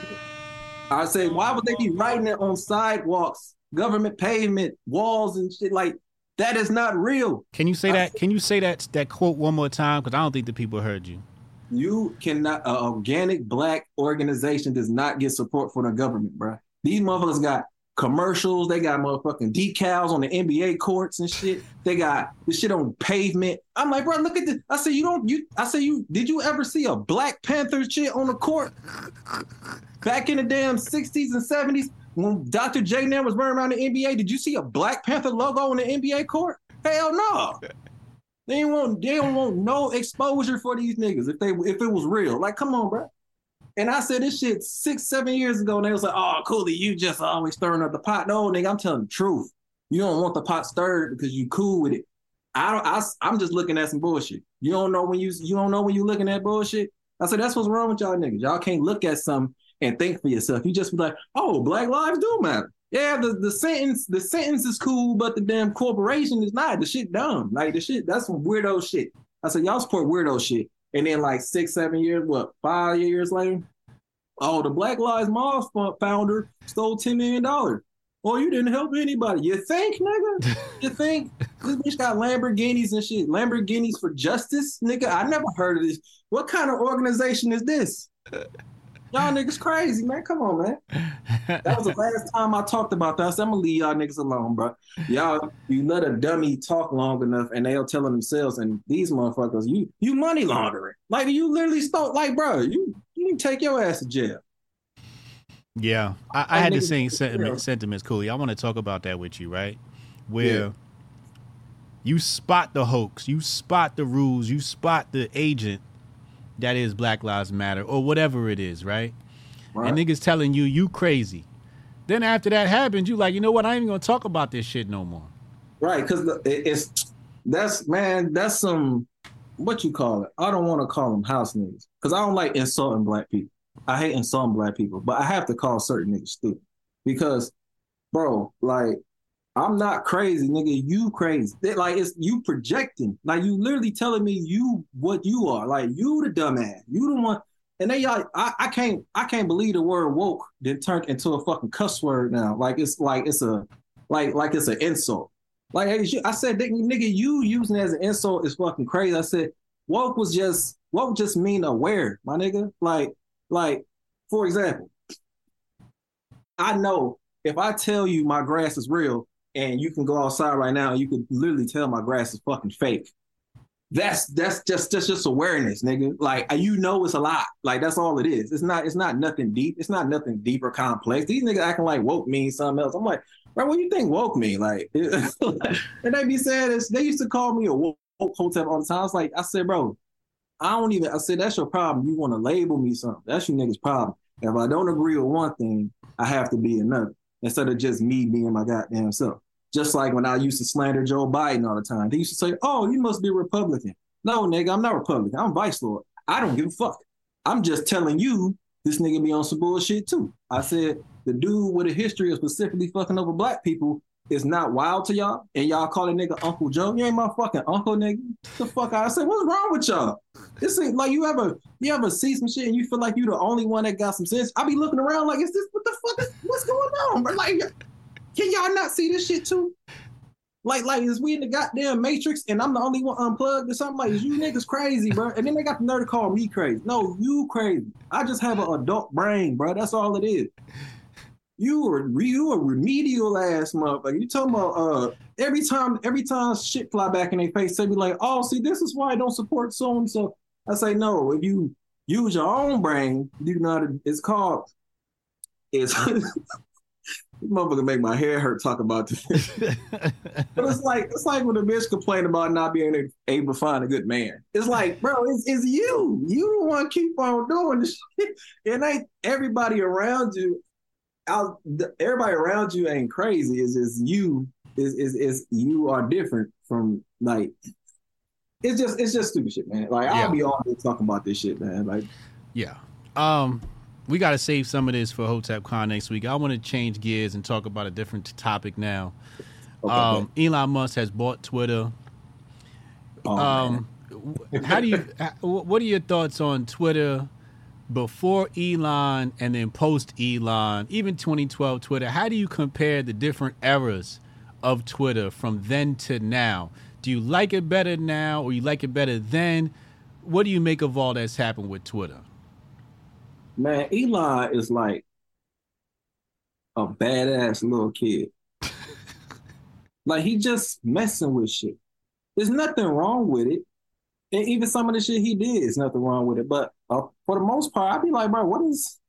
I said, why would they be writing it on sidewalks government pavement walls and shit. Like that is not real. Can you say that? Can you say that that quote one more time? Because I don't think the people heard you. You cannot. An organic black organization does not get support from the government, bro. These motherfuckers got commercials. They got motherfucking decals on the NBA courts and shit. They got the shit on pavement. I'm like, bro, look at this. I say, you don't. You. I say, you. Did you ever see a Black Panther shit on the court back in the damn '60s and '70s when Dr. J Nam was running around the NBA? Did you see a Black Panther logo on the NBA court? Hell no. They don't want. They don't want no exposure for these niggas if they if it was real. Like, come on, bro. And I said this shit six, seven years ago, and they was like, "Oh, Coolee, you just always stirring up the pot." No, nigga, I'm telling the truth. You don't want the pot stirred because you cool with it. I don't. I, I'm just looking at some bullshit. You don't know when you you don't know when you looking at bullshit. I said that's what's wrong with y'all niggas. Y'all can't look at something and think for yourself. You just be like, "Oh, Black lives do matter." Yeah, the, the sentence the sentence is cool, but the damn corporation is not. The shit dumb. Like the shit, that's some weirdo shit. I said y'all support weirdo shit. And then like six, seven years, what, five years later, oh, the Black Lives Matter founder stole $10 million. Oh, you didn't help anybody. You think, nigga? You think this bitch got Lamborghinis and shit? Lamborghinis for justice, nigga? I never heard of this. What kind of organization is this? Y'all niggas crazy, man. Come on, man. That was the last time I talked about that. So I'm gonna leave y'all niggas alone, bro. Y'all, you let a dummy talk long enough, and they'll tell themselves, and these motherfuckers, you you money laundering. Like you literally stole. Like, bro, you you take your ass to jail. Yeah, I, I had the same sentiment, sentiments, Coolee. I want to talk about that with you, right? Where Yeah. you spot the hoax, you spot the rules, you spot the agent that is Black Lives Matter or whatever it is, right? Right. And niggas telling you you crazy. Then after that happens, you like, you know what? I ain't even gonna talk about this shit no more. Right, because it's that's man, that's some what you call it. I don't want to call them house niggas because I don't like insulting black people. I hate insulting black people, but I have to call certain niggas stupid because, bro, like I'm not crazy, nigga. You crazy? They- like it's you projecting. Like you literally telling me you what you are. Like you the dumbass. You the one. And they like I, I can't I can't believe the word woke then turned into a fucking cuss word now. Like it's like it's a like like it's an insult. Like hey, I said, nigga, you using it as an insult is fucking crazy. I said, woke was just woke just mean aware, my nigga. Like, like, for example, I know if I tell you my grass is real and you can go outside right now, you could literally tell my grass is fucking fake. That's that's just that's just awareness, nigga. Like you know it's a lot. Like that's all it is. It's not it's not nothing deep. It's not nothing deep or complex. These niggas acting like woke means something else. I'm like, bro, what do you think woke mean? Like, and they be saying this. They used to call me a woke Hotep all the time. I was like, I said, bro, I don't even. I said that's your problem. You want to label me something. That's your niggas problem. If I don't agree with one thing, I have to be another instead of just me being my goddamn self. Just like when I used to slander Joe Biden all the time. They used to say, "Oh, you must be Republican." No, nigga, I'm not Republican. I'm Vice Lord. I don't give a fuck. I'm just telling you this nigga be on some bullshit too. I said the dude with a history of specifically fucking over black people is not wild to y'all, and y'all call a nigga Uncle Joe. You ain't my fucking uncle, nigga. The fuck. I said, what's wrong with y'all? This ain't like you ever you ever see some shit and you feel like you the only one that got some sense. I be looking around like, is this what the fuck is what's going on? Bro? Like, can y'all not see this shit too? Like, like is we in the goddamn matrix and I'm the only one unplugged or something? Like, you niggas crazy, bro? And then they got the nerve to call me crazy. No, you crazy. I just have an adult brain, bro. That's all it is. You are you a remedial ass motherfucker. You talking about uh every time every time shit fly back in their face, they be like, oh, see, this is why I don't support so and so. I say no. If you use your own brain, you know it's called. It's motherfucker make my hair hurt talk about this. but it's like it's like when a bitch complain about not being able to find a good man. It's like, bro, it's, it's you. You don't want to keep on doing this shit. And ain't everybody around you out everybody around you ain't crazy. It's just you is is is you are different from like it's just it's just stupid shit, man. Like Yeah. I'll be all day talking about this shit, man. Like Yeah. Um, we got to save some of this for Hotep Con next week. I want to change gears and talk about a different topic now. okay, Um, Elon Musk has bought Twitter. oh. Um, how do you? What are your thoughts on Twitter before Elon and then post Elon, even 2012 Twitter, how do you compare the different eras of Twitter from then to now? Do you like it better now or you like it better then? What do you make of all that's happened with Twitter? Man, Elon is like a badass little kid. like he just messing with shit. There's nothing wrong with it. And even some of the shit he did is nothing wrong with it. But uh, for the most part, I'd be like, bro, what is,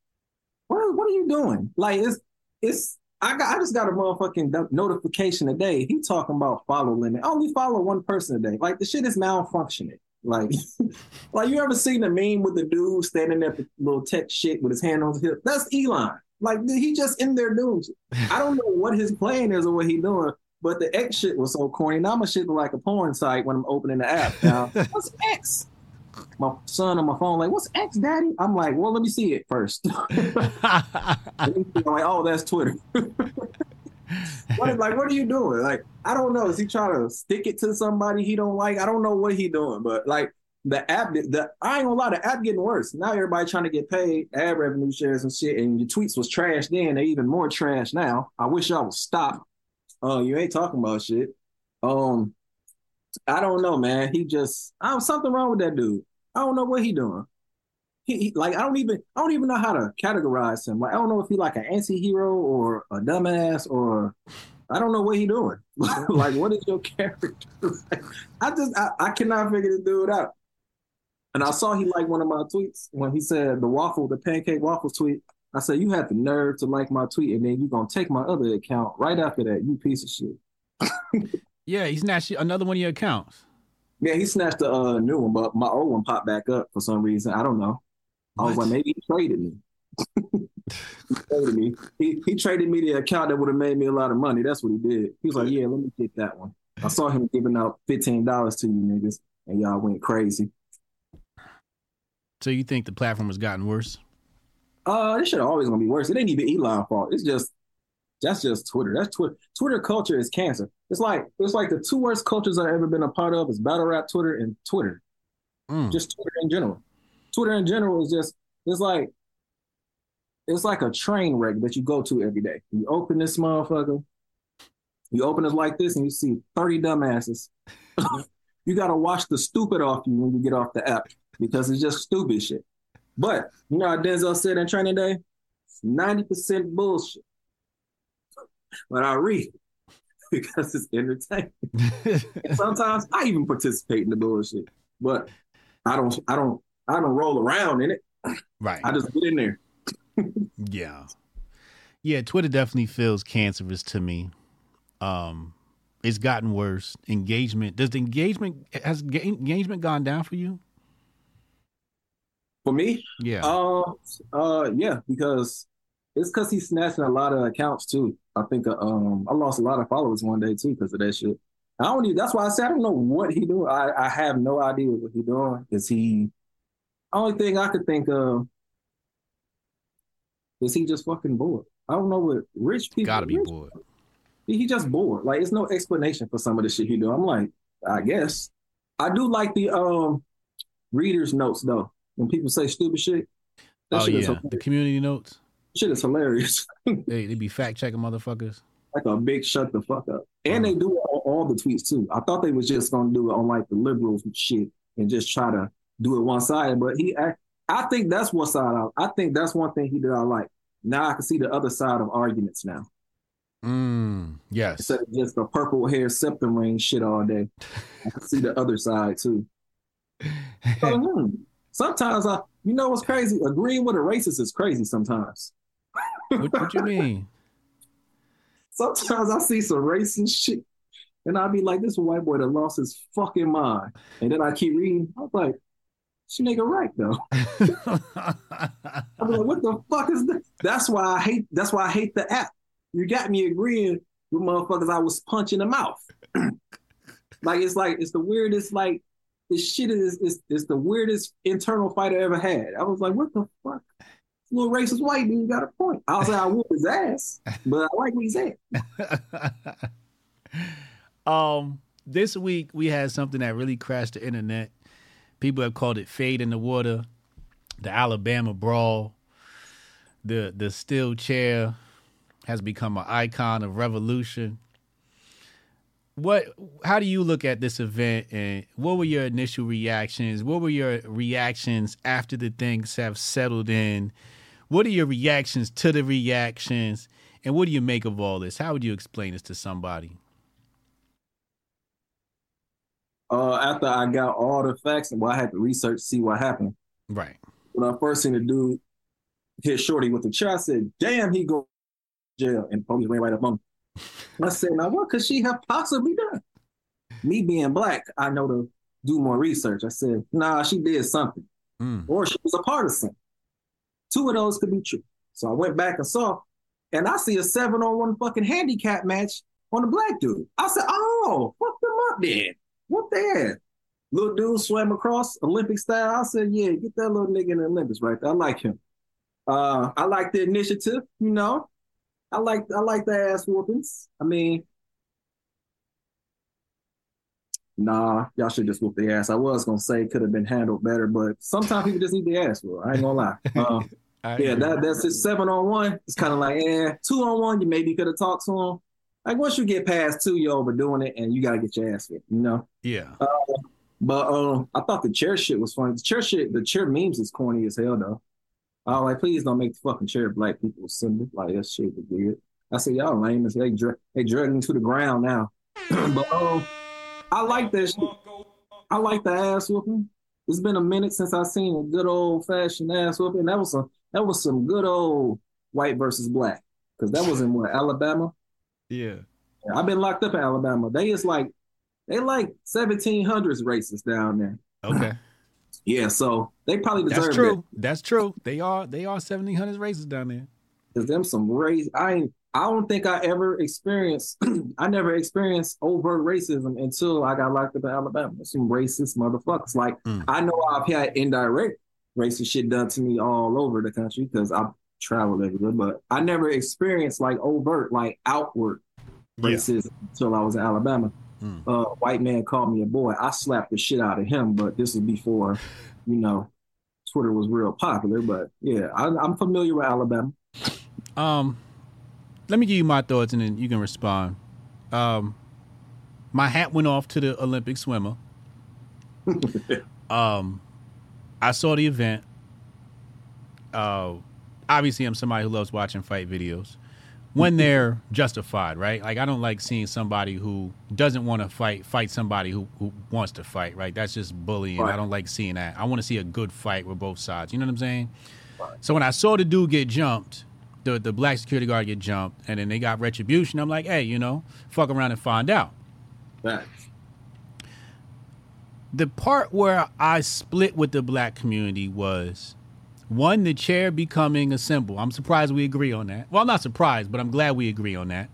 what, what are you doing? Like, it's, it's, I got, I just got a motherfucking notification today. He talking about follow limit. I only follow one person a day. Like the shit is malfunctioning. Like, like you ever seen the meme with the dude standing at the little tech shit with his hand on his hip? That's Elon. Like he just in there doing shit. I don't know what his plan is or what he doing, but the X shit was so corny. Now my shit look like a porn site when I'm opening the app. Now, what's X? My son on my phone, like, what's X, daddy? I'm like, well, let me see it first. I'm like, oh, that's Twitter. what, like, what are you doing? Like, I don't know. Is he trying to stick it to somebody he don't like? I don't know what he doing, but like the app, the I ain't gonna lie, the app getting worse. Now everybody trying to get paid ad revenue shares and shit, and your tweets was trash then. They even more trash now. I wish y'all would stop. Oh, uh, you ain't talking about shit. Um, I don't know, man. He just, I was something wrong with that dude. I don't know what he doing. He, he, like I don't even I don't even know how to categorize him. Like I don't know if he like an anti-hero or a dumbass or I don't know what he doing. like what is your character? I just I, I cannot figure the dude out. And I saw he liked one of my tweets when he said the waffle, the pancake waffle tweet. I said, You have the nerve to like my tweet, and then you're gonna take my other account right after that, you piece of shit. yeah, he snatched another one of your accounts. Yeah, he snatched a uh, new one, but my old one popped back up for some reason. I don't know. I was like, maybe he traded me. he traded me. He, he traded me the account that would have made me a lot of money. That's what he did. He was like, yeah, let me get that one. I saw him giving out fifteen dollars to you niggas, and y'all went crazy. So you think the platform has gotten worse? Uh, this shit always gonna be worse. It ain't even Elon fault. It's just that's just Twitter. That's Twitter. Twitter culture is cancer. It's like it's like the two worst cultures I've ever been a part of is battle rap Twitter and Twitter. Mm. Just Twitter in general. Twitter in general is just it's like it's like a train wreck that you go to every day. You open this motherfucker, you open it like this, and you see 30 dumbasses. you gotta wash the stupid off you when you get off the app because it's just stupid shit. But you know how Denzel said in training day? 90% bullshit. But I read because it's entertaining. sometimes I even participate in the bullshit. But I don't I don't I don't roll around in it. Right. I just get in there. yeah. Yeah, Twitter definitely feels cancerous to me. Um it's gotten worse. Engagement does the engagement has engagement gone down for you? For me? Yeah. Uh, uh, yeah, because it's because he's snatching a lot of accounts too. I think uh, um I lost a lot of followers one day too because of that shit. I don't even. That's why I said I don't know what he doing. I I have no idea what he doing. Is he? Only thing I could think of is he just fucking bored. I don't know what rich people. Gotta be bored. He just bored. Like it's no explanation for some of the shit he do. I'm like, I guess. I do like the um readers notes though when people say stupid shit. oh shit yeah, the community notes. Shit is hilarious. they they be fact checking motherfuckers. Like a big shut the fuck up, and they do it on all the tweets too. I thought they was just gonna do it on like the liberals shit and just try to do it one side, but he. I, I think that's one side. I, I think that's one thing he did. I like. Now I can see the other side of arguments now. Mm, yes. Instead of just the purple hair septum ring shit all day, I can see the other side too. So, hmm, sometimes I, you know, what's crazy? Agreeing with a racist is crazy sometimes. What, what you mean? Sometimes I see some racist shit, and I'll be like, "This white boy that lost his fucking mind," and then I keep reading. I'm like, "This nigga right though." I'm like, "What the fuck is this?" That's why I hate. That's why I hate the app. You got me agreeing with motherfuckers I was punching the mouth. like it's like it's the weirdest like this shit is, is is the weirdest internal fight I ever had. I was like, what the fuck? Little racist white dude got a point. I was like, I whoop his ass, but I like what he said. um, this week we had something that really crashed the internet. People have called it fade in the water. the Alabama brawl, the the steel chair has become an icon of revolution. What how do you look at this event and what were your initial reactions? What were your reactions after the things have settled in? What are your reactions to the reactions? And what do you make of all this? How would you explain this to somebody? Uh, after I got all the facts and well, I had to research see what happened. Right. When I first seen the dude hit Shorty with the chair, I said, "Damn, he go to jail." And police ran right up on him. I said, "Now what could she have possibly done?" Me being black, I know to do more research. I said, "Nah, she did something, Mm. or she was a part of something. Two of those could be true." So I went back and saw, and I see a seven on one fucking handicap match on the black dude. I said, "Oh, fuck them up then." What the hell? Little dude swam across Olympic style. I said, yeah, get that little nigga in the Olympics right there. I like him. Uh, I like the initiative, you know. I like I like the ass whoopings. I mean, nah, y'all should just whoop the ass. I was gonna say it could have been handled better, but sometimes people just need the ass whoop. I ain't gonna lie. Uh, I yeah, agree. that that's it. Seven on one. It's kind of like, eh, two on one, you maybe could have talked to him. Like once you get past two, you're overdoing it, and you gotta get your ass whipped, you know. yeah. But um, I thought the chair shit was funny. The chair shit, the chair memes is corny as hell though. I was like, please don't make the fucking chair black people symbol. Like that shit was weird. I said, y'all lame as they dra- they dragging to the ground now. but um, I like that shit. I like the ass whooping. It's been a minute since I seen a good old fashioned ass whooping. That was some that was some good old white versus black. Cause that was in what Alabama. Yeah. I've been locked up in Alabama. They is like they like 1700s racists down there. Okay. Yeah, so they probably deserve it. That's it. true. That's true. They are they are seventeen hundreds races down there. Cause them some race. I ain't. I don't think I ever experienced. I never experienced overt racism until I got locked up in Alabama. Some racist motherfuckers. Like Mm. I know I've had indirect racist shit done to me all over the country because I've traveled everywhere, but I never experienced like overt, like outward Yeah. racism until I was in Alabama. Mm. Uh, white man called me a boy. I slapped the shit out of him, but this is before, you know, Twitter was real popular. But yeah, I, I'm familiar with Alabama. Um, let me give you my thoughts, and then you can respond. Um, my hat went off to the Olympic swimmer. um, I saw the event. Uh, obviously, I'm somebody who loves watching fight videos when they're justified, right? Like I don't like seeing somebody who doesn't want to fight fight somebody who, who wants to fight, right? That's just bullying. I don't like seeing that. I want to see a good fight with both sides. You know what I'm saying? So when I saw the dude get jumped, the the black security guard get jumped, and then they got retribution, I'm like, hey, you know, fuck around and find out. Facts. The part where I split with the black community was one, the chair becoming a symbol. I'm surprised we agree on that. Well, I'm not surprised, but I'm glad we agree on that.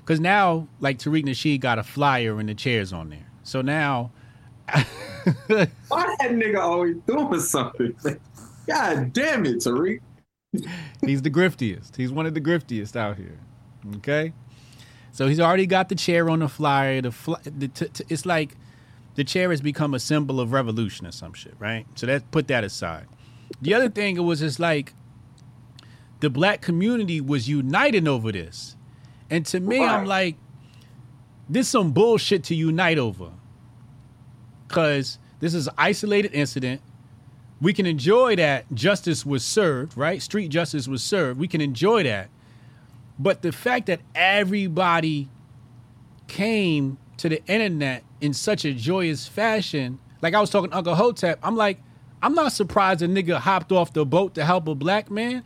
Because now, like Tariq Nasheed got a flyer and the chair's on there. So now, Why that nigga always doing something? God damn it, Tariq. he's the griftiest. He's one of the griftiest out here. Okay, so he's already got the chair on the flyer. The, fly, the t- t- it's like the chair has become a symbol of revolution or some shit, right? So that put that aside. The other thing it was just like the black community was uniting over this, and to me, I'm like, this some bullshit to unite over, because this is an isolated incident we can enjoy that justice was served, right? Street justice was served. We can enjoy that. But the fact that everybody came to the internet in such a joyous fashion, like I was talking to Uncle Hotep, I'm like, I'm not surprised a nigga hopped off the boat to help a black man.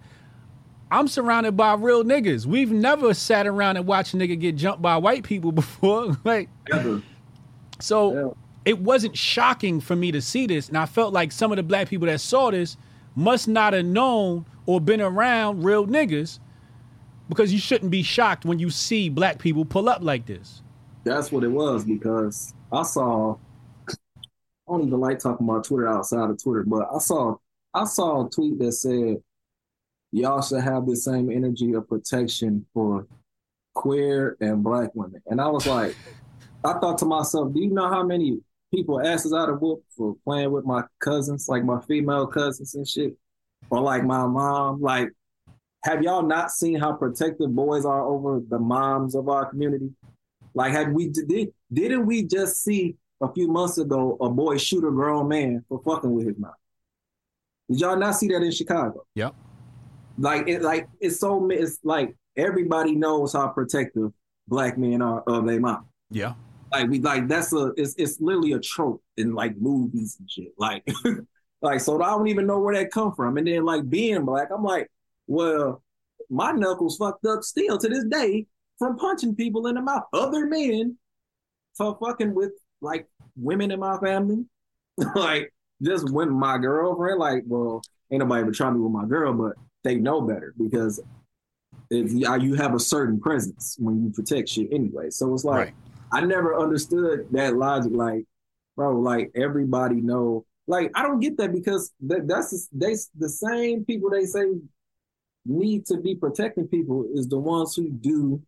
I'm surrounded by real niggas. We've never sat around and watched a nigga get jumped by white people before. like, so Yeah. it wasn't shocking for me to see this. And I felt like some of the black people that saw this must not have known or been around real niggas because you shouldn't be shocked when you see black people pull up like this. That's what it was because I saw. I don't even like talking about Twitter outside of Twitter, but I saw I saw a tweet that said y'all should have the same energy of protection for queer and black women, and I was like, I thought to myself, do you know how many people asses out of whoop for playing with my cousins, like my female cousins and shit? or like my mom. Like, have y'all not seen how protective boys are over the moms of our community? Like, had we did didn't we just see a few months ago a boy shoot a grown man for fucking with his mom? Did y'all not see that in Chicago? Yep. Like it, like it's so it's like everybody knows how protective black men are of their mom. Yeah. Like we like that's a it's it's literally a trope in like movies and shit. Like like so I don't even know where that come from. And then like being black, I'm like, well, my knuckles fucked up still to this day from punching people in the mouth, other men for fucking with like women in my family. like just when my girlfriend, like, well, ain't nobody ever try me with my girl, but they know better because if you, you have a certain presence when you protect shit anyway. So it's like Right. I never understood that logic. Like, bro, like everybody know. Like I don't get that because that, that's the- they the same people they say need to be protecting people is the ones who do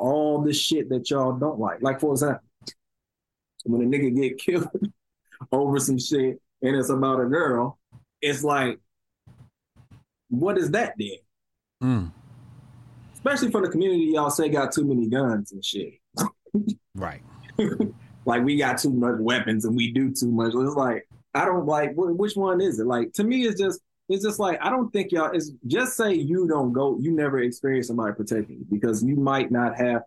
all the shit that y'all don't like. Like for example, when a nigga get killed over some shit and it's about a girl, it's like, what is that then? Mm. Especially for the community y'all say got too many guns and shit. Right. like we got too much weapons and we do too much. It's like I don't like wh- which one is it? Like to me, it's just it's just like I don't think y'all. It's just say you don't go, you never experience somebody protecting you because you might not have.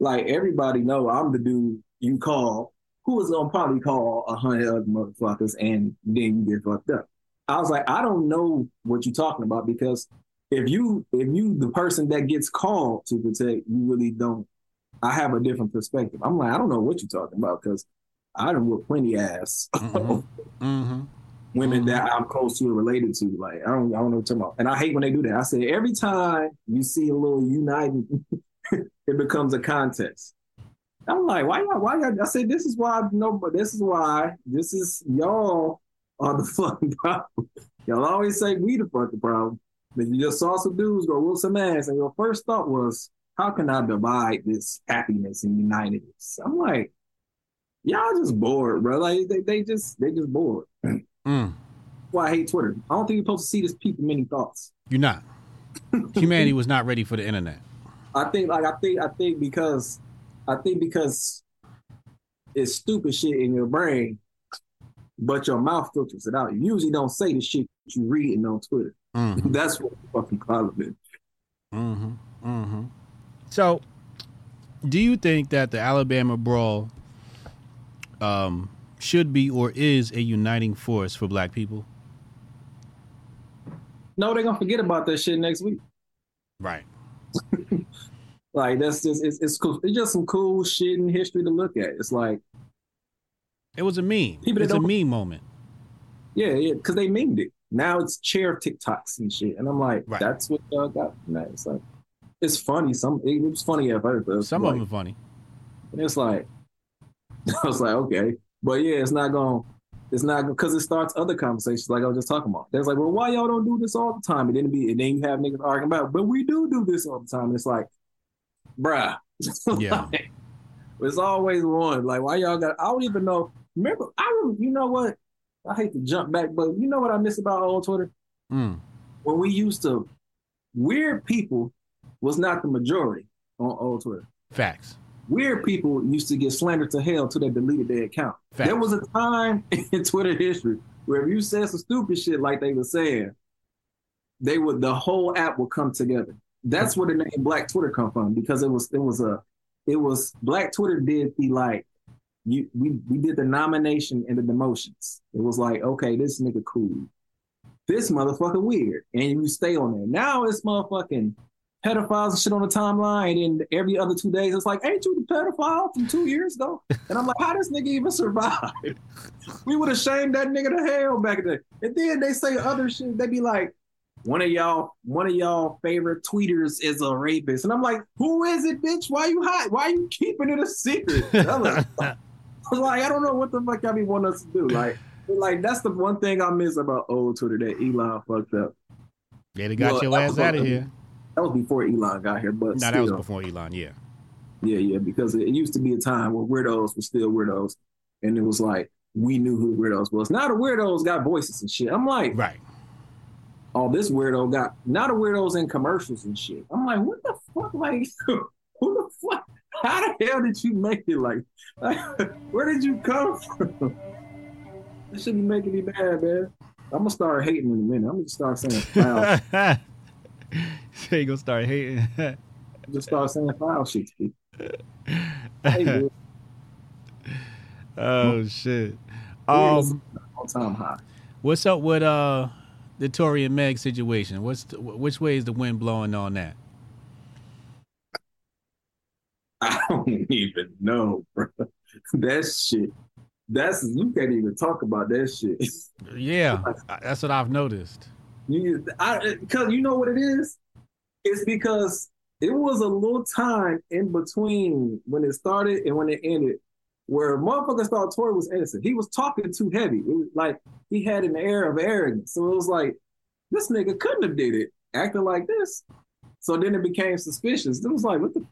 Like everybody know, I'm the dude you call who is gonna probably call a hundred other motherfuckers and then you get fucked up. I was like, I don't know what you're talking about because if you if you the person that gets called to protect, you really don't I have a different perspective. I'm like, I don't know what you're talking about because I done with plenty ass Mhm. Mm-hmm. women that mm-hmm. I'm close to or related to. Like, I don't, I don't know what you're talking about. And I hate when they do that. I say every time you see a little uniting, it becomes a contest. I'm like, why y'all, why y'all? I said, this is why, no, but this is why, this is y'all are the fucking problem. Y'all always say we the fucking problem. But you just saw some dudes go whoop some ass, and your first thought was, how can I divide this happiness and unitedness? I'm like, y'all just bored, bro. Like they, they just they just bored. Mm. Why I hate Twitter. I don't think you're supposed to see this people many thoughts. You're not. Humanity was not ready for the internet. I think like I think I think because I think because it's stupid shit in your brain, but your mouth filters it out. You usually don't say the shit you reading on Twitter. Mm-hmm. That's what the fucking problem is. Mm-hmm. Mm-hmm. So, do you think that the Alabama brawl um, should be or is a uniting force for Black people? No, they're gonna forget about that shit next week. Right. Like that's just it's it's cool. It's just some cool shit in history to look at. It's like It was a meme. People it's a meme moment. Yeah, yeah, because they memed it. Now it's chair TikToks and shit, and I'm like, Right. that's what y'all got. from that. It's like, it's funny. Some it was funny at first. Some like, of them are funny. and it's like, I was like, okay, but yeah, it's not going. to It's not because it starts other conversations like I was just talking about. There's like, well, why y'all don't do this all the time? And then be, and then you have niggas arguing about, but we do do this all the time. And it's like, bruh, Yeah. Like, it's always one. Like, why y'all got? I don't even know. Remember, I rem- you know what? I hate to jump back, but you know what I miss about old Twitter? Mm. When we used to, weird people was not the majority on old Twitter. Facts. Weird people used to get slandered to hell till they deleted their account. Facts. There was a time in Twitter history where if you said some stupid shit like they were saying, they would the whole app would come together. That's where the name Black Twitter come from because it was it was a it was Black Twitter did the like you we we did the nomination and the demotions. It was like okay, this nigga cool, this motherfucker weird, and you stay on there. Now it's motherfucking pedophiles and shit on the timeline, and every other two days it's like, ain't you the pedophile from two years ago? And I'm like, how this nigga even survive? we would have shamed that nigga to hell back then. And then they say other shit. They be like, one of y'all, one of y'all favorite tweeters is a rapist, and I'm like, who is it, bitch? Why you hide? Why you keeping it a secret? I'm like, I don't know what the fuck y'all be wanting us to do. Like, like that's the one thing I miss about old Twitter that Elon fucked up. Yeah, they got Well, your ass out of here. That was before Elon got here, but No, still. that was before Elon. Yeah. Yeah, yeah, because it used to be a time where weirdos were still weirdos, and it was like we knew who weirdos was. Now the weirdos got voices and shit. I'm like, Right. oh, this weirdo got now the weirdos in commercials and shit. I'm like, what the fuck? Like, who the fuck? How the hell did you make it? Like, where did you come from? This should be making me mad, man. I'm gonna start hating in a minute. I'm gonna start saying foul. so you gonna start hating. just start saying foul shit. Hey, oh shit. Um, all time high. what's up with uh the Tory and Meg situation? What's the, which way is the wind blowing on that? I don't even know, bro. That shit. That's you can't even talk about that shit. Yeah, that's what I've noticed. You, I, cause you know what it is. It's because it was a little time in between when it started and when it ended, where motherfuckers thought Tory was innocent. He was talking too heavy. It was like he had an air of arrogance. So it was like this nigga couldn't have did it acting like this. So then it became suspicious. It was like what the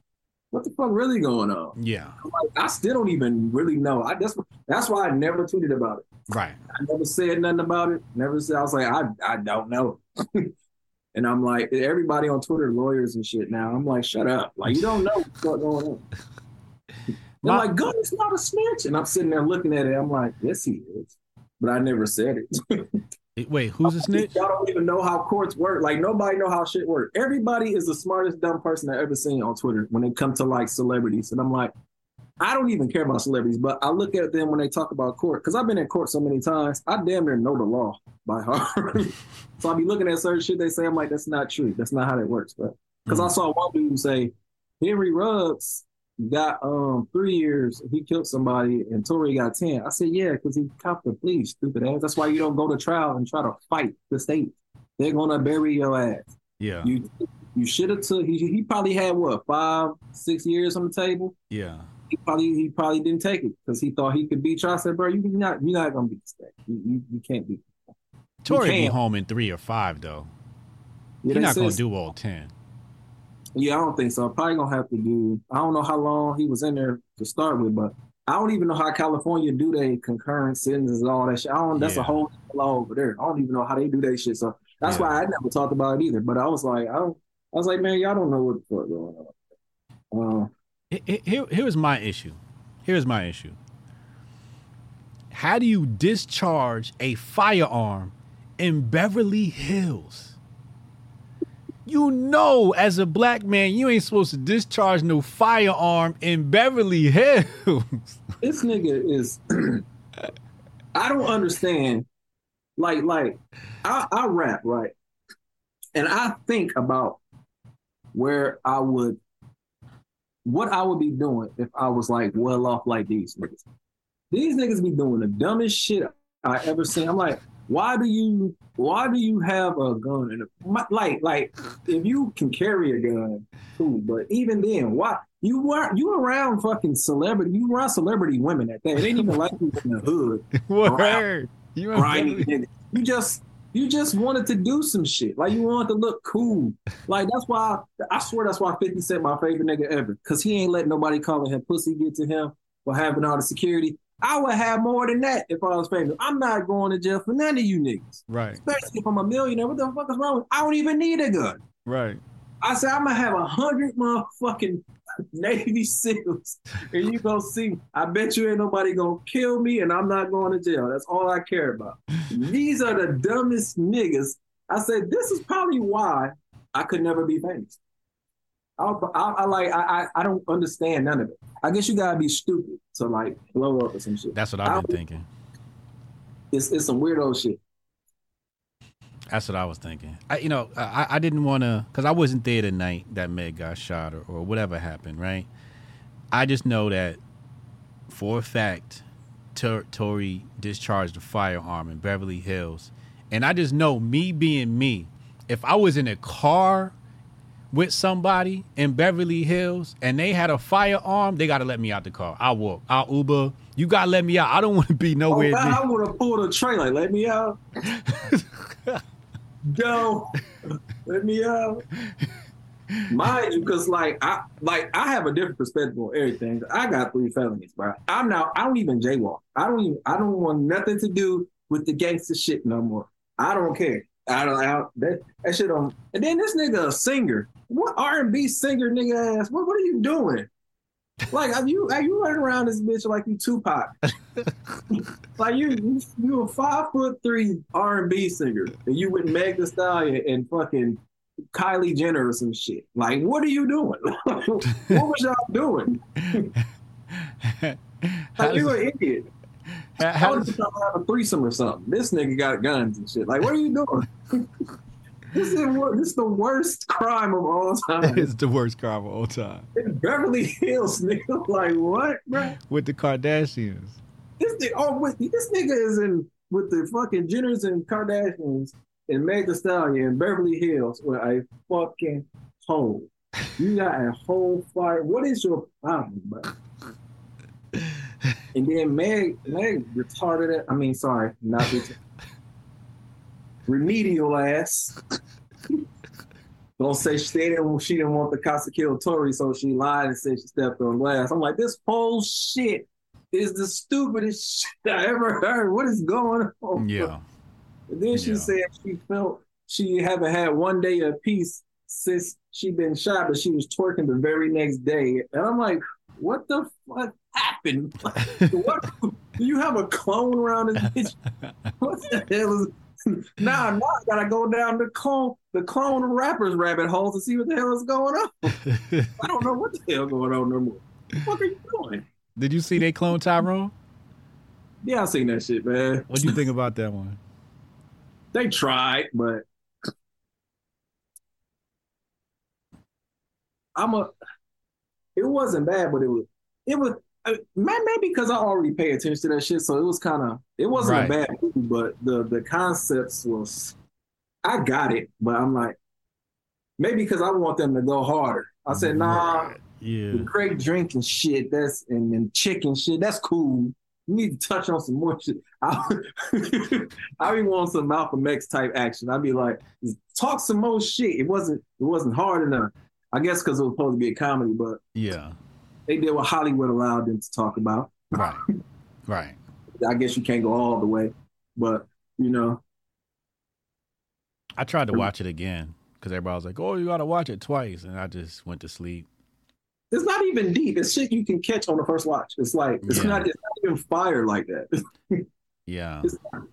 what the fuck really going on? Yeah, Like, I still don't even really know. I that's that's why I never tweeted about it. right. I never said nothing about it. Never said. I was like, I I don't know. and I'm like, everybody on Twitter, lawyers and shit. Now I'm like, shut up. Like you don't know what's going on. They're My- like, Gunna's not a snitch, and I'm sitting there looking at it. I'm like, yes, he is, but I never said it. Wait, who's a snitch? Y'all don't even know how courts work. Like nobody know how shit work. Everybody is the smartest dumb person I ever seen on Twitter when it comes to like celebrities. And I'm like, I don't even care about celebrities, but I look at them when they talk about court because I've been in court so many times. I damn near know the law by heart. so I'll be looking at certain shit they say. I'm like, that's not true. That's not how that works. But because I mm. saw one dude say Henry Ruggs got um three years. He killed somebody, and Tory got ten. I said, yeah, because he copped the plea, stupid ass. That's why you don't go to trial and try to fight the state. They're gonna bury your ass. Yeah, You you should have took. He, he probably had what five, six years on the table. yeah. He probably he probably didn't take it because he thought he could beat you. I said, bro, you you're not you're not gonna beat the state. You you, you can't beat. Tory be home in three or five though. Yeah, He's not gonna do all ten. Yeah, I don't think so. Probably gonna have to do. I don't know how long he was in there to start with, but I don't even know how California do they concurrent sentences and all that shit. I don't. That's Yeah. a whole law over there. I don't even know how they do that shit. So that's Yeah. why I never talked about it either. But I was like, I don't. I was like, man, y'all don't know what the fuck going on. Uh, He- he- Here, here's my issue. Here's my issue. How do you discharge a firearm in Beverly Hills? You know, as a black man, you ain't supposed to discharge no firearm in Beverly Hills. this nigga is. I don't understand. Like, like, I, I rap right, and I think about where I would, what I would be doing if I was like well off like these niggas. These niggas be doing the dumbest shit I ever seen. I'm like, why do you, why do you have a gun? And like, like, if you can carry a gun, cool. But even then, why? You weren't you around fucking celebrity? You around celebrity women at that? It ain't even like you in the hood, Word. You in grimy Beverly- nigga. You just you just wanted to do some shit. Like you wanted to look cool. Like that's why I swear that's why 50 Cent my favorite nigga ever. Cause he ain't letting nobody calling him pussy get to him for having all the security. I would have more than that if I was famous. I'm not going to jail for none of you niggas. Right, Especially if I'm a millionaire. What the fuck is wrong with I don't even need a gun. right. I said I'm gonna have a hundred motherfucking Navy SEALs, and you gonna see. I bet you ain't nobody gonna kill me, and I'm not going to jail. That's all I care about. These are the dumbest niggas. I said this is probably why I could never be famous. I, I, I like I, I I don't understand none of it. I guess you gotta be stupid to like blow up or some shit. That's what I've been thinking. It's it's some weirdo shit. That's what I was thinking. I, you know, I, I didn't want to, because I wasn't there the night that Meg got shot or, or whatever happened, right? I just know that for a fact, Tor- Tory discharged a firearm in Beverly Hills. And I just know, me being me, if I was in a car with somebody in Beverly Hills and they had a firearm, they got to let me out the car. I'll walk. I'll Uber. You got to let me out. I don't want to be Oh, nowhere near. I would have pulled a tray like, let me out. Go, let me out. mind you, because like I like I have a different perspective on everything. I got three felonies, bro. I'm now I don't even jaywalk. I don't even I don't want nothing to do with the gangster shit no more. I don't care. I don't I, that that shit on. And then this nigga a singer. What R and B singer nigga ass? What what are you doing? Like are you are you running around this bitch like you Tupac? like you you you a five foot three R and B singer and you with Meg Thee Stallion and fucking Kylie Jenner or some shit. Like what are you doing? what was y'all doing? like you an idiot. How- I was does- just have a threesome or something. This nigga got guns and shit. Like, what are you doing? this is this is the worst crime of all time. it's the worst crime of all time. In Beverly Hills, nigga. Like, what, bro? With the Kardashians. This nigga, oh, wait, this nigga is in with the fucking Jenners and Kardashians and Meg Thee Stallion in Beverly Hills with a fucking hole. You got a whole fire. What is your problem, bro? And then Meg, Meg retarded. It. I mean, sorry, not retarded. remedial ass. Don't say she didn't. She didn't want the cops to kill Tory, so she lied and said she stepped on glass. I'm like, this whole shit is the stupidest shit I ever heard. What is going on? Yeah. And then she Yeah. said she felt she haven't had one day of peace since she been shot, but she was twerking the very next day. And I'm like, what the fuck happened? what do you have a clone around this bitch? What the hell is now, now I gotta go down the clone the clone rappers rabbit hole to see what the hell is going on. I don't know what the hell going on no more. What are you doing? Did you see they clone Tyrone? Yeah, I seen that shit, man. What do you think about that one? They tried, but I'm a. It wasn't bad, but it was. It was. Uh, Maybe because I already pay attention to that shit, so it was kind of. It wasn't Right. a bad movie, but the the concepts was. I got it, but I'm like, maybe because I want them to go harder. I said, nah, Yeah. the great drinking shit, that's and, and chicken shit, that's cool. You need to touch on some more shit. I, I be wanting some Malcolm X type action. I'd be like, talk some more shit. It wasn't it wasn't hard enough. I guess because it was supposed to be a comedy, but Yeah. They did what Hollywood allowed them to talk about. Right. Right. I guess you can't go all the way, but you know, I tried to watch it again because everybody was like, "Oh, you got to watch it twice," and I just went to sleep. it's not even deep. It's shit you can catch on the first watch. It's like it's Yeah. not it's not even fire like that. Yeah.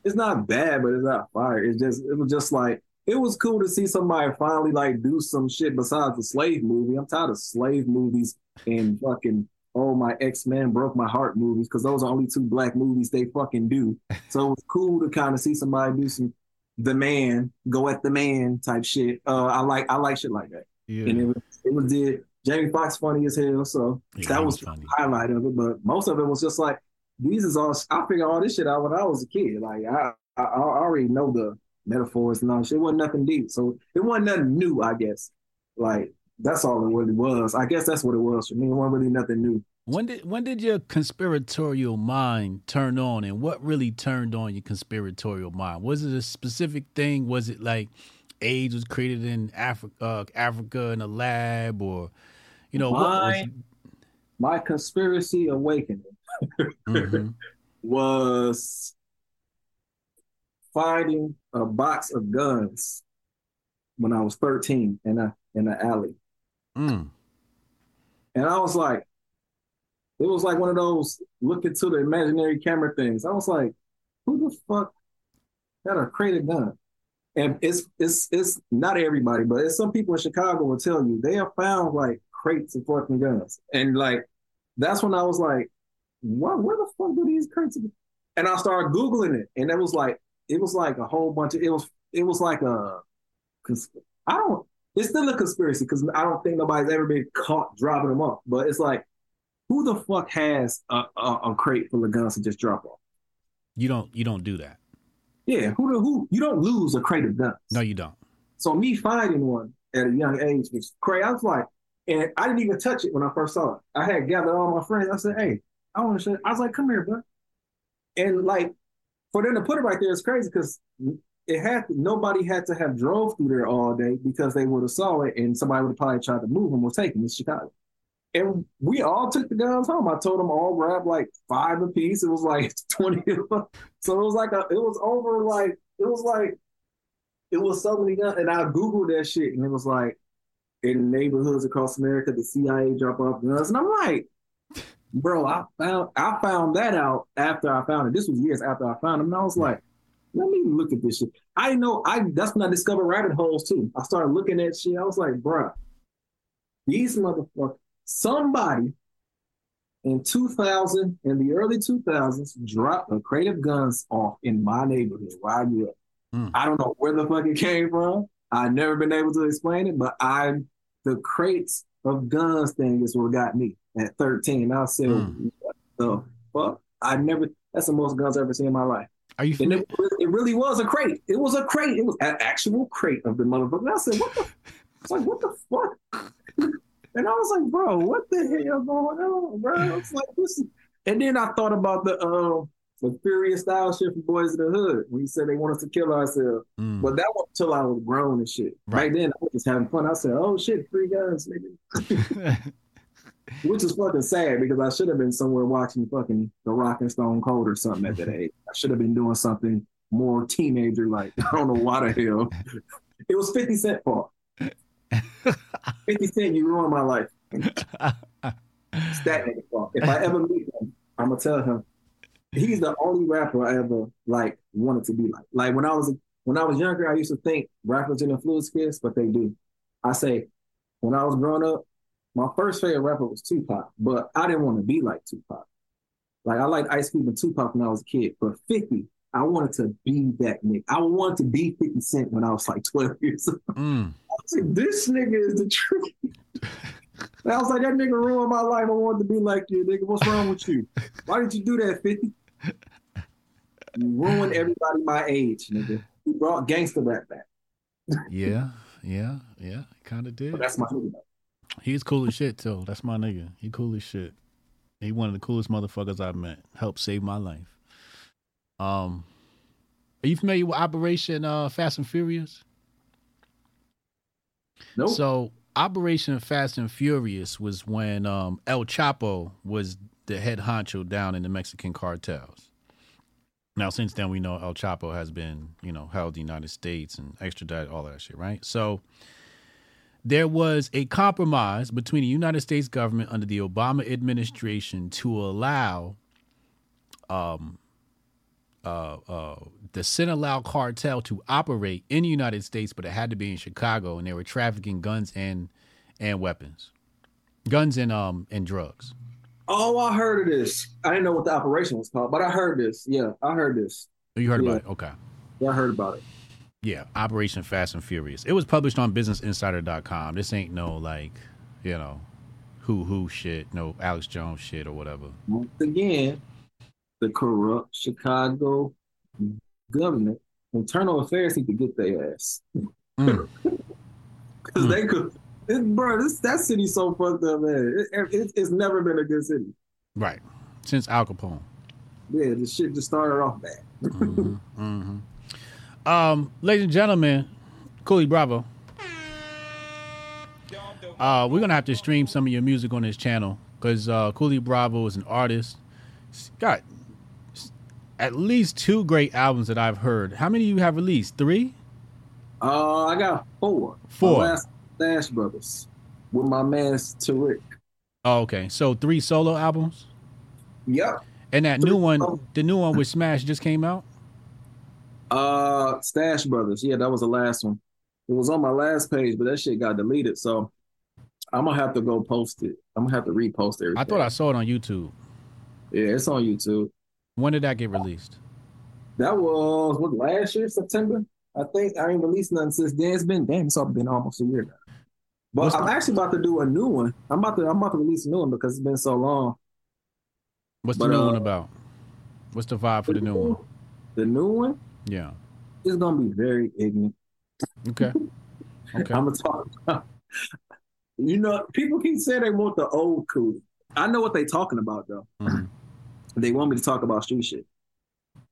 it's not bad, but it's not fire. It's just it was just like it was cool to see somebody finally like do some shit besides the slave movie. I'm tired of slave movies and fucking oh my X Men broke my heart movies because those are only two black movies they fucking do. So it was cool to kind of see somebody do some the man go at the man type shit. Uh, I like I like shit like that, Yeah. and it was it was did Jamie Foxx funny as hell. So Yeah, that was the highlight of it. But most of it was just like these is all. I figured all this shit out when I was a kid. Like I, I, I already know the metaphors and all shit. It wasn't nothing deep, so it wasn't nothing new. I guess. Like that's all it really was. I guess that's what it was for me. It wasn't really nothing new. When did when did your conspiratorial mind turn on, and what really turned on your conspiratorial mind? Was it a specific thing? Was it like AIDS was created in Africa, uh, Africa in a lab, or you know what was? My conspiracy awakening Mhm. was finding a box of guns when I was 13 in a in an alley. Mm. And I was like, it was like one of those look into the imaginary camera things. I was like, who the fuck got a crated gun? And it's it's it's not everybody, but it's some people in Chicago will tell you they have found like crates of fucking guns. And like that's when I was like, what where the fuck do these crates of-" and I started Googling it, and it was like it was like a whole bunch of it was it was like a I don't it's still a conspiracy because I don't think nobody's ever been caught dropping them off. But it's like, who the fuck has a, a, a crate full of guns to just drop off? You don't you don't do that. Yeah, who the who? You don't lose a crate of guns. No, you don't. So me finding one at a young age was crazy. I was like, and I didn't even touch it when I first saw it. I had gathered all my friends. I said, "Hey, I want to show." I was like, "Come here, bro." And like, for them to put it right there is crazy because it had nobody had to have drove through there all day because they would have saw it and somebody would have probably tried to move them or take them. It's Chicago. And we all took the guns home. I told them all grab like five apiece. It was like 20. so it was like a, it was over like, it was like, it was so many guns. And I Googled that shit and it was like, in neighborhoods across America, the CIA drop off guns. And I'm like, bro, I found I found that out after I found it. This was years after I found them. And I was like, let me look at this shit. I know I that's when I discovered rabbit holes too. I started looking at shit. I was like, bro, these motherfuckers, somebody in 2000, in the early 2000s, dropped a crate of guns off in my neighborhood where I grew up. Mm. I don't know where the fuck it came from. I've never been able to explain it, but I, the crates of guns thing is what got me at 13. I said, Mm. what the fuck? I never, that's the most guns I've ever seen in my life. Are you And it, it really was a crate. It was a crate. It was an actual crate of the motherfucker. And I said, what the? It's like, what the fuck? And I was like, bro, what the hell going on, bro? It's like this. is- And then I thought about the uh, the Furious style shit from Boys in the Hood when he said they want us to kill ourselves. Mm. But that was until I was grown and shit. Right. Then, I was just having fun. I said, oh shit, free guns, nigga. Which is fucking sad because I should have been somewhere watching fucking The Rock and Stone Cold or something at that age. I should have been doing something more teenager like. I don't know why the hell. It was 50 Cent fault. 50 Cent, you ruined my life. It's that nigga fault. If I ever meet him, I'm gonna tell him he's the only rapper I ever like wanted to be like. Like when I was when I was younger, I used to think rappers didn't influence kids, but they do. I say when I was growing up, my first favorite rapper was Tupac, but I didn't want to be like Tupac. Like I liked Ice Cube and Tupac when I was a kid, but 50, I wanted to be that nigga. I wanted to be 50 Cent when I was like 12 years old. Mm. I was like, this nigga is the truth. I was like, that nigga ruined my life. I wanted to be like you, nigga. What's wrong with you? Why did you do that, 50? You ruined everybody my age, nigga. You brought gangster rap back. Yeah, yeah, yeah. Kind of did. But that's my nigga. He's cool as shit too. That's my nigga. He cool as shit. He one of the coolest motherfuckers I've met. Helped save my life. Um, are you familiar with Operation uh, Fast and Furious? Nope. So Operation Fast and Furious was when um, El Chapo was the head honcho down in the Mexican cartels. Now, since then, we know El Chapo has been, you know, held in the United States and extradited, all that shit, right? So there was a compromise between the United States government under the Obama administration to allow um, uh, uh, the Sinaloa cartel to operate in the United States, but it had to be in Chicago, and they were trafficking guns and and weapons, guns and um and drugs. Oh, I heard of this. I didn't know what the operation was called, but I heard this. Yeah, I heard this. You heard Yeah. about it? Okay. Yeah, I heard about it. Yeah, Operation Fast and Furious. It was published on BusinessInsider.com. This ain't no like, you know, who who shit, no Alex Jones shit or whatever. Once again, the corrupt Chicago government, internal affairs need to get their ass. Mm. Because they could, it, bro, this that city's so fucked up, man. It, it, it's never been a good city. Right. Since Al Capone. Yeah, the shit just started off bad. hmm Um, ladies and gentlemen, Coolee Bravo. Uh, we're gonna have to stream some of your music on this channel because uh, Coolee Bravo is an artist. He's got at least two great albums that I've heard. How many you have released? Three? Uh, I got four. Four. My last Dash Brothers with my man Tariq. Oh, okay. So three solo albums, Yep. and that Three new one, the new one with Smash just came out. Uh, Stash Brothers. Yeah, that was the last one. It was on my last page, but that shit got deleted. So I'm gonna have to go post it. I'm gonna have to repost everything. I thought I saw it on YouTube. Yeah, it's on YouTube. When did that get released? That was what last year, September. I think I ain't released nothing since then. It's been damn, it's been almost a year now. But What's I'm the- actually about to do a new one. I'm about to I'm about to release a new one because it's been so long. What's the But, new uh, one about? What's the vibe for the new one? The new one Yeah. It's gonna be very ignorant. Okay. Okay. I'm gonna talk about. You know, people keep saying they want the old cool. I know what they talking about though. Mhm. They want me to talk about street shit.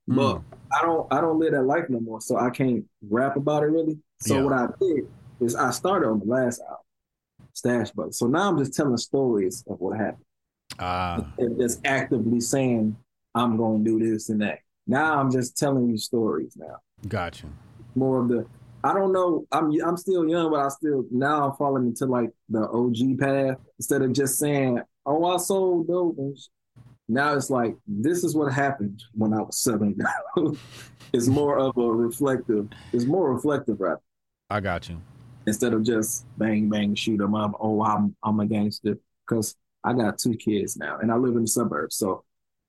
but I don't I don't live that life no more, so I can't rap about it really. So Yeah. what I did is I started on the last album, Stash Bug. So now I'm just telling stories of what happened. Ah, and just actively saying I'm going to do this and that. Now I'm just telling you stories. Now Gotcha. more of the. I don't know. I'm I'm still young, but I still now I'm falling into like the OG path instead of just saying, "Oh, I sold dope." Now it's like this is what happened when I was selling it's more of a reflective. It's more reflective rap I got you. instead of just bang bang shoot 'em up. Oh, I'm I'm a gangster because I got two kids now and I live in the suburbs, so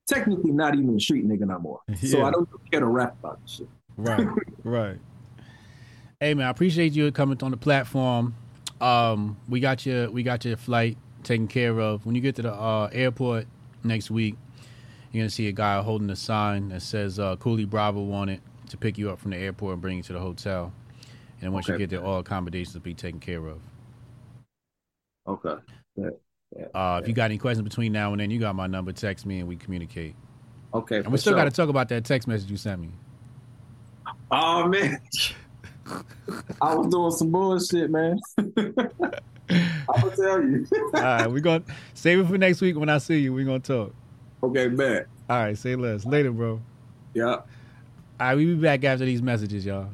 technically not even a street nigga no more. So I don't care to rap about this shit. Right, right. Hey man, I appreciate you coming on the platform. Um, we got your we got your flight taken care of. When you get to the uh, airport next week, you're gonna see a guy holding a sign that says uh, "Coolee Bravo wanted to pick you up from the airport and bring you to the hotel." And once you get there, all accommodations will be taken care of. Okay. Uh, if you got any questions between now and then, you got my number. Text me and we communicate. Okay. And we still sure. got to talk about that text message you sent me. Oh man. I was doing some bullshit, man. I'm gonna tell you. All right, we're gonna save it for next week when I see you. We're gonna talk. okay, man. All right, say less later, bro. Yeah. All right, we be back after these messages, y'all.